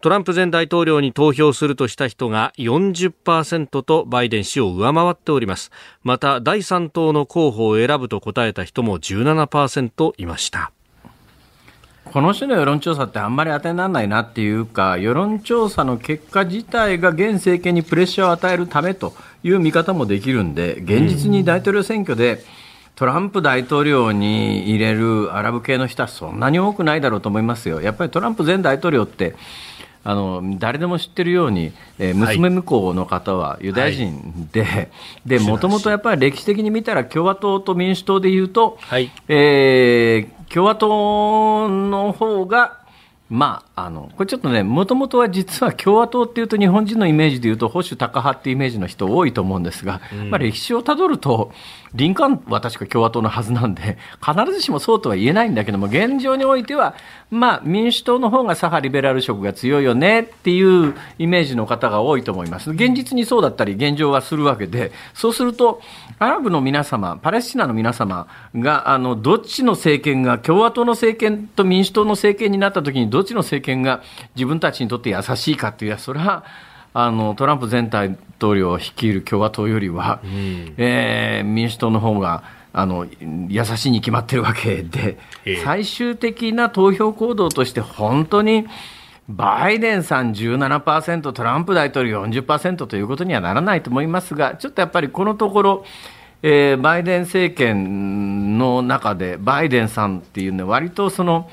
S4: トランプ前大統領に投票するとした人が40%とバイデン氏を上回っております。また第3党の候補を選ぶと答えた人も17%いました。
S2: この種の世論調査ってあんまり当てにならないなっていうか、世論調査の結果自体が現政権にプレッシャーを与えるためという見方もできるんで、現実に大統領選挙でトランプ大統領に入れるアラブ系の人はそんなに多くないだろうと思いますよ。やっぱりトランプ前大統領って、あの誰でも知ってるように、えー娘向こうの方はユダヤ人で、でもともとやっぱり歴史的に見たら共和党と民主党でいうと、
S4: はい。
S2: えー共和党の方が、まあ、あのこれちょっとね、もともとは実は共和党っていうと、日本人のイメージでいうと、保守タカ派っていうイメージの人多いと思うんですが、まあ、歴史をたどると、リンカーンは確か共和党のはずなんで、必ずしもそうとは言えないんだけども、現状においては、まあ、民主党の方が左派リベラル色が強いよねっていうイメージの方が多いと思います。現実にそうだったり、現状はするわけで、そうすると、アラブの皆様、パレスチナの皆様が、あの、どっちの政権が、共和党の政権と民主党の政権になった時に、どっちの政権が自分たちにとって優しいかっていうと、それは、あのトランプ前大統領を率いる共和党よりは、えー民主党の方があの優しいに決まってるわけで、
S4: ええ。
S2: 最終的な投票行動として本当にバイデンさん17%、トランプ大統領40%ということにはならないと思いますが、ちょっとやっぱりこのところ、えーバイデン政権の中で、バイデンさんっていうのは、割とその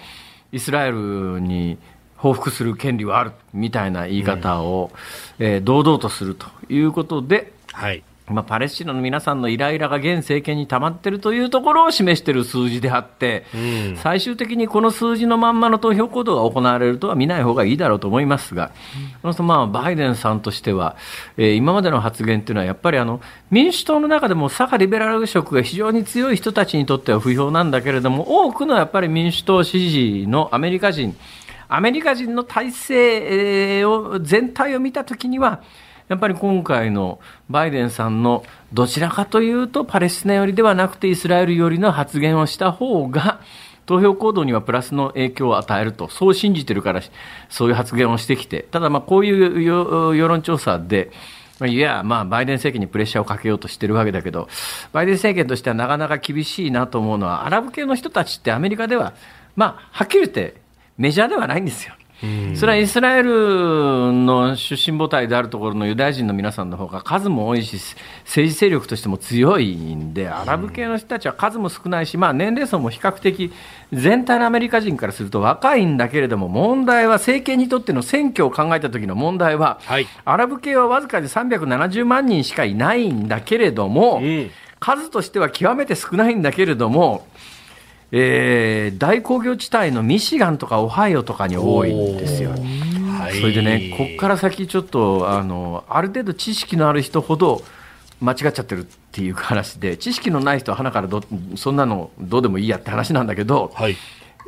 S2: イスラエルに報復する権利はあるみたいな言い方を、えー堂々とするということで、
S4: はい。
S2: まあ、パレスチナの皆さんのイライラが現政権に溜まっているというところを示している数字であって、最終的にこの数字のまんまの投票行動が行われるとは見ない方がいいだろうと思いますが、そのまあバイデンさんとしては、えー今までの発言というのは、やっぱりあの民主党の中でも左派リベラル色が非常に強い人たちにとっては不評なんだけれども、多くのやっぱり民主党支持のアメリカ人、アメリカ人の体制えーを全体を見たときには、やっぱり今回のバイデンさんのどちらかというとパレスチナ寄りではなくてイスラエル寄りの発言をした方が投票行動にはプラスの影響を与えると、そう信じてるからそういう発言をしてきて、ただこういう世世論調査で、いや、まあ、バイデン政権にプレッシャーをかけようとしてるわけだけど、バイデン政権としてはなかなか厳しいなと思うのは、アラブ系の人たちってアメリカでは、まあ、はっきり言ってメジャーではないんですよ。それはイスラエルの出身母体であるところのユダヤ人の皆さんの方が数も多いし、政治勢力としても強いんで、アラブ系の人たちは数も少ないし、まあ、年齢層も比較的、全体のアメリカ人からすると若いんだけれども、問題は政権にとっての選挙を考えた時の問題は、
S4: はい。
S2: アラブ系はわずかで370万人しかいないんだけれども、
S4: ん。
S2: 数としては極めて少ないんだけれども、えー大工業地帯のミシガンとかオハイオとかに多いんですよ。
S4: はい
S2: それでね、ここから先、ちょっとあのある程度知識のある人ほど間違っちゃってるっていう話で、知識のない人は花からどそんなのどうでもいいやって話なんだけど、
S4: はい。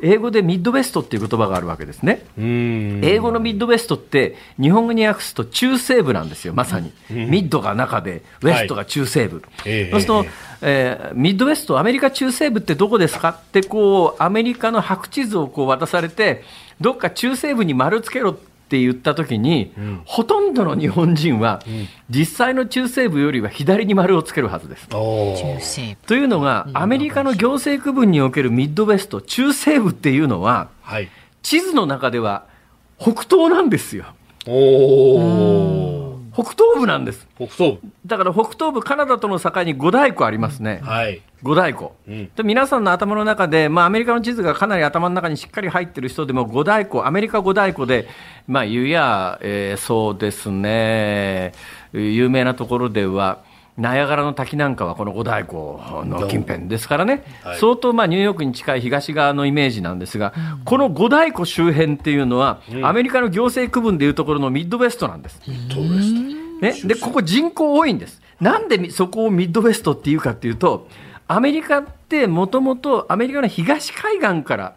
S2: 英語でミッドウェストっていう言葉があるわけですね。
S4: うん。
S2: 英語のミッドウェストって日本語に訳すと中西部なんですよ、まさに。ミッドが中で、ウェストが中西部。
S4: ええ
S2: そうすると、えーミッドウェスト、アメリカ中西部ってどこですかってこう、アメリカの白地図をこう渡されて、どっか中西部に丸つけろって言ったときに、ほとんどの日本人は、実際の中西部よりは左に丸をつけるはずです。
S4: おー。
S3: 中西部。
S2: というのが、アメリカの行政区分におけるミッドウェスト、中西部っていうのは、
S4: はい。
S2: 地図の中では北東なんですよ。
S4: おー
S2: 北東部なんです。
S4: 北東
S2: だから北東部、カナダとの境に五大湖ありますね。
S4: 部。はい。
S2: 五大湖、
S4: うん
S2: で皆さんの頭の中で、まあ、アメリカの地図がかなり頭の中にしっかり入ってる人でも五大湖、アメリカ五大湖で、まあ、言うや、えーそうですね、有名なところでは、ナイアガラの滝なんかはこの五大湖の近辺ですからね、
S4: はい。
S2: 相当まあニューヨークに近い東側のイメージなんですが、この五大湖周辺っていうのは、アメリカの行政区分でいうところのミッドウェストなんです。ね、でここ人口多いんです。なんでみそこをミッドウェストっていうかっていうと、アメリカってもともとアメリカの東海岸から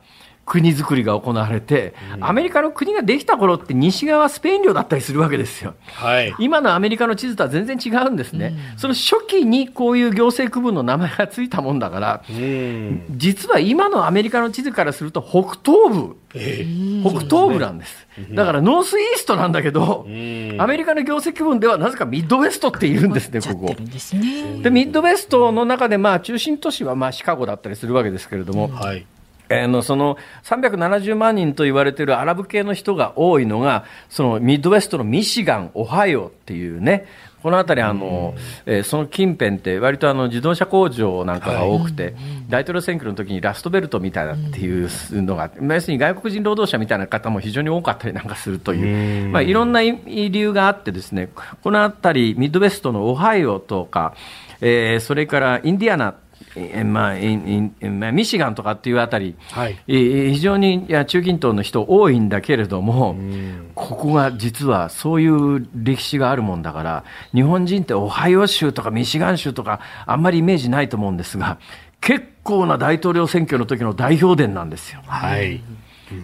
S2: 国づくりが行われて、アメリカの国ができた頃って西側スペイン領だったりするわけですよ。
S4: はい。
S2: 今のアメリカの地図とは全然違うんですね。その初期にこういう行政区分の名前がついたもんだから、
S4: うん。
S2: 実は今のアメリカの地図からすると北東部、
S4: え
S2: 北東部なんです。だからノースイーストなんだけど、
S4: ん
S2: アメリカの業績区分ではなぜかミッドウェストって言うんですね、ここ。
S3: で、
S2: ミッドウェストの中で、まあ、中心都市は、まあ、シカゴだったりするわけですけれども、
S4: はい。
S2: えーのその370万人と言われているアラブ系の人が多いのが、そのミッドウェストのミシガン、オハイオっていうね、この辺りあの、えーその近辺って、割とあの自動車工場なんかが多くて、大統領選挙の時にラストベルトみたいなっていうのが、まあ要するに外国人労働者みたいな方も非常に多かったりなんかするという、まあ、いろんな理由があってですね、この辺り、ミッドウェストのオハイオとか、えーそれからインディアナ、えーまあ、ミシガンとかっていうあたり、
S4: はい
S2: えー非常にいや中近東の人多いんだけれども、ここが実はそういう歴史があるもんだから、日本人ってオハイオ州とかミシガン州とか、あんまりイメージないと思うんですが、結構な大統領選挙の時の代表伝なんですよ。
S4: はい。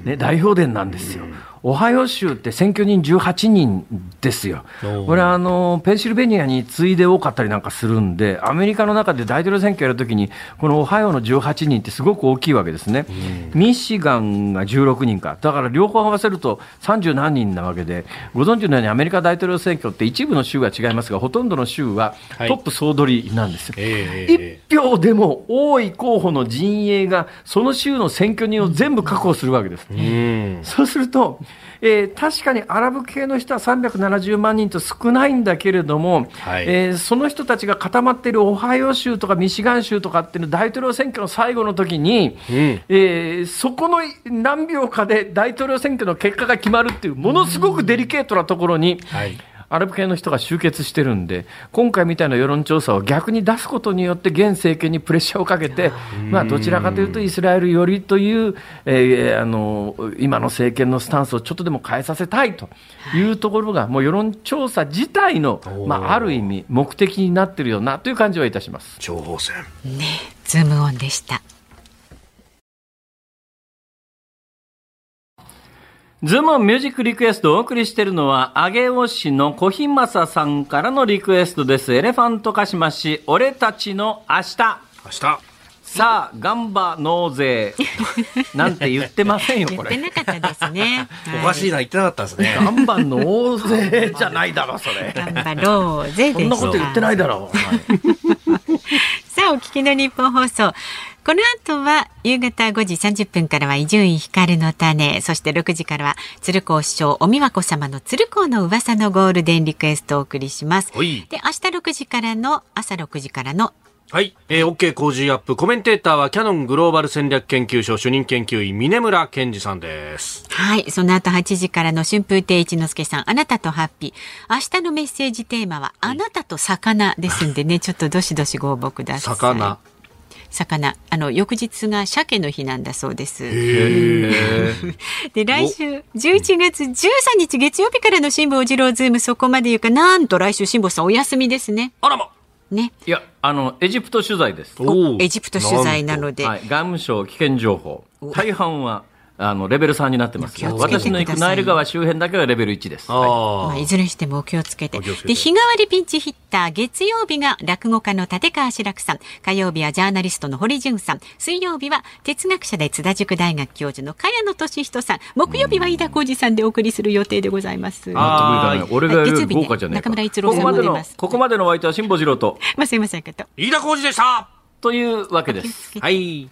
S2: ね、代表伝なんですよ。オハイオ州って選挙人18人ですよ。
S4: お
S2: これはあの、ペンシルベニアに次いで多かったりなんかするんで、アメリカの中で大統領選挙やるときに、このオハイオの18人ってすごく大きいわけですね。ミシガンが16人か。だから両方合わせると30何人なわけで、ご存知のようにアメリカ大統領選挙って一部の州は違いますが、ほとんどの州は
S4: はい
S2: トップ総取りなんですよ。
S4: ええ
S2: 一票でも多い候補の陣営が、その州の選挙人を全部確保するわけです。
S4: うん。
S2: そうすると、えー確かにアラブ系の人は370万人と少ないんだけれども、
S4: はい
S2: えーその人たちが固まっているオハイオ州とかミシガン州とかっていうの大統領選挙の最後の時に、えーそこの何秒かで大統領選挙の結果が決まるっていう、ものすごくデリケートなところに、
S4: はい。
S2: アラブ系の人が集結してるんで、今回みたいな世論調査を逆に出すことによって、現政権にプレッシャーをかけて、まあ、どちらかというと、イスラエル寄りという、えーあの今の政権のスタンスをちょっとでも変えさせたいというところが、もう世論調査自体の、まあ、ある意味、目的になってるよなという感じはいたします。
S4: 情報戦。
S3: ね、ズームオンでした。
S2: ズームミュージックリクエストをお送りしているのは、上尾市の小日正さんからのリクエストです。エレファントカシマシ、俺たちの明日。
S4: 明日。
S2: さあ、ガンバ納税。なんて言ってませんよ、これ。
S3: 言ってなかったですね。
S4: おかしいな、言ってなかったですね。
S2: ガンバ納税じゃないだろ、それ。
S3: 頑張ろうぜでした。
S2: そんなこと言ってないだろう。
S3: さあ、お聞きの日本放送。この後は夕方5時30分からは伊集院光の種、そして6時からは鶴光師匠お美和子様の鶴光の噂のゴールデンリクエストをお送りします。で、明日6時からの朝6時からの
S4: はい。えー、OK 工事アップ。コメンテーターはキャノングローバル戦略研究所主任研究員、峰村健二さんです。
S3: はい。その後8時からの春風亭一之輔さん、あなたとハッピー。明日のメッセージテーマは、あなたと魚ですんでね、ちょっとどしどしご応募ください。
S4: 魚。
S3: 魚あの翌日が鮭の日なんだそうです。で来週11月13日月曜日からの辛坊治郎ズームそこまで言うかなんと来週辛坊さんお休みですね。
S4: あらま。
S3: ね。
S2: いや、あの、エジプト取材です。
S3: エジプト取材なので。
S2: はい、外務省危険情報。大半はあのレベル3になってます。私の行くナイル川周辺だけはレベル1です。
S3: あはい、まあ、いずれにしてもお気をつけて。で日替わりピンチヒッター月曜日が落語家の立川志らくさん、火曜日はジャーナリストの堀潤さん、水曜日は哲学者で津田塾大学教授の萱野稔人さん、木曜日は飯田浩二さんでお送りする予定でございます。
S2: ああ、俺がやる豪華じゃね
S3: 中村一郎さんも出ます。
S2: ここまでのお相手は辛坊治郎と。
S3: まあ、すいませんけど。
S4: 飯田浩二でした
S2: というわけです。
S4: はい。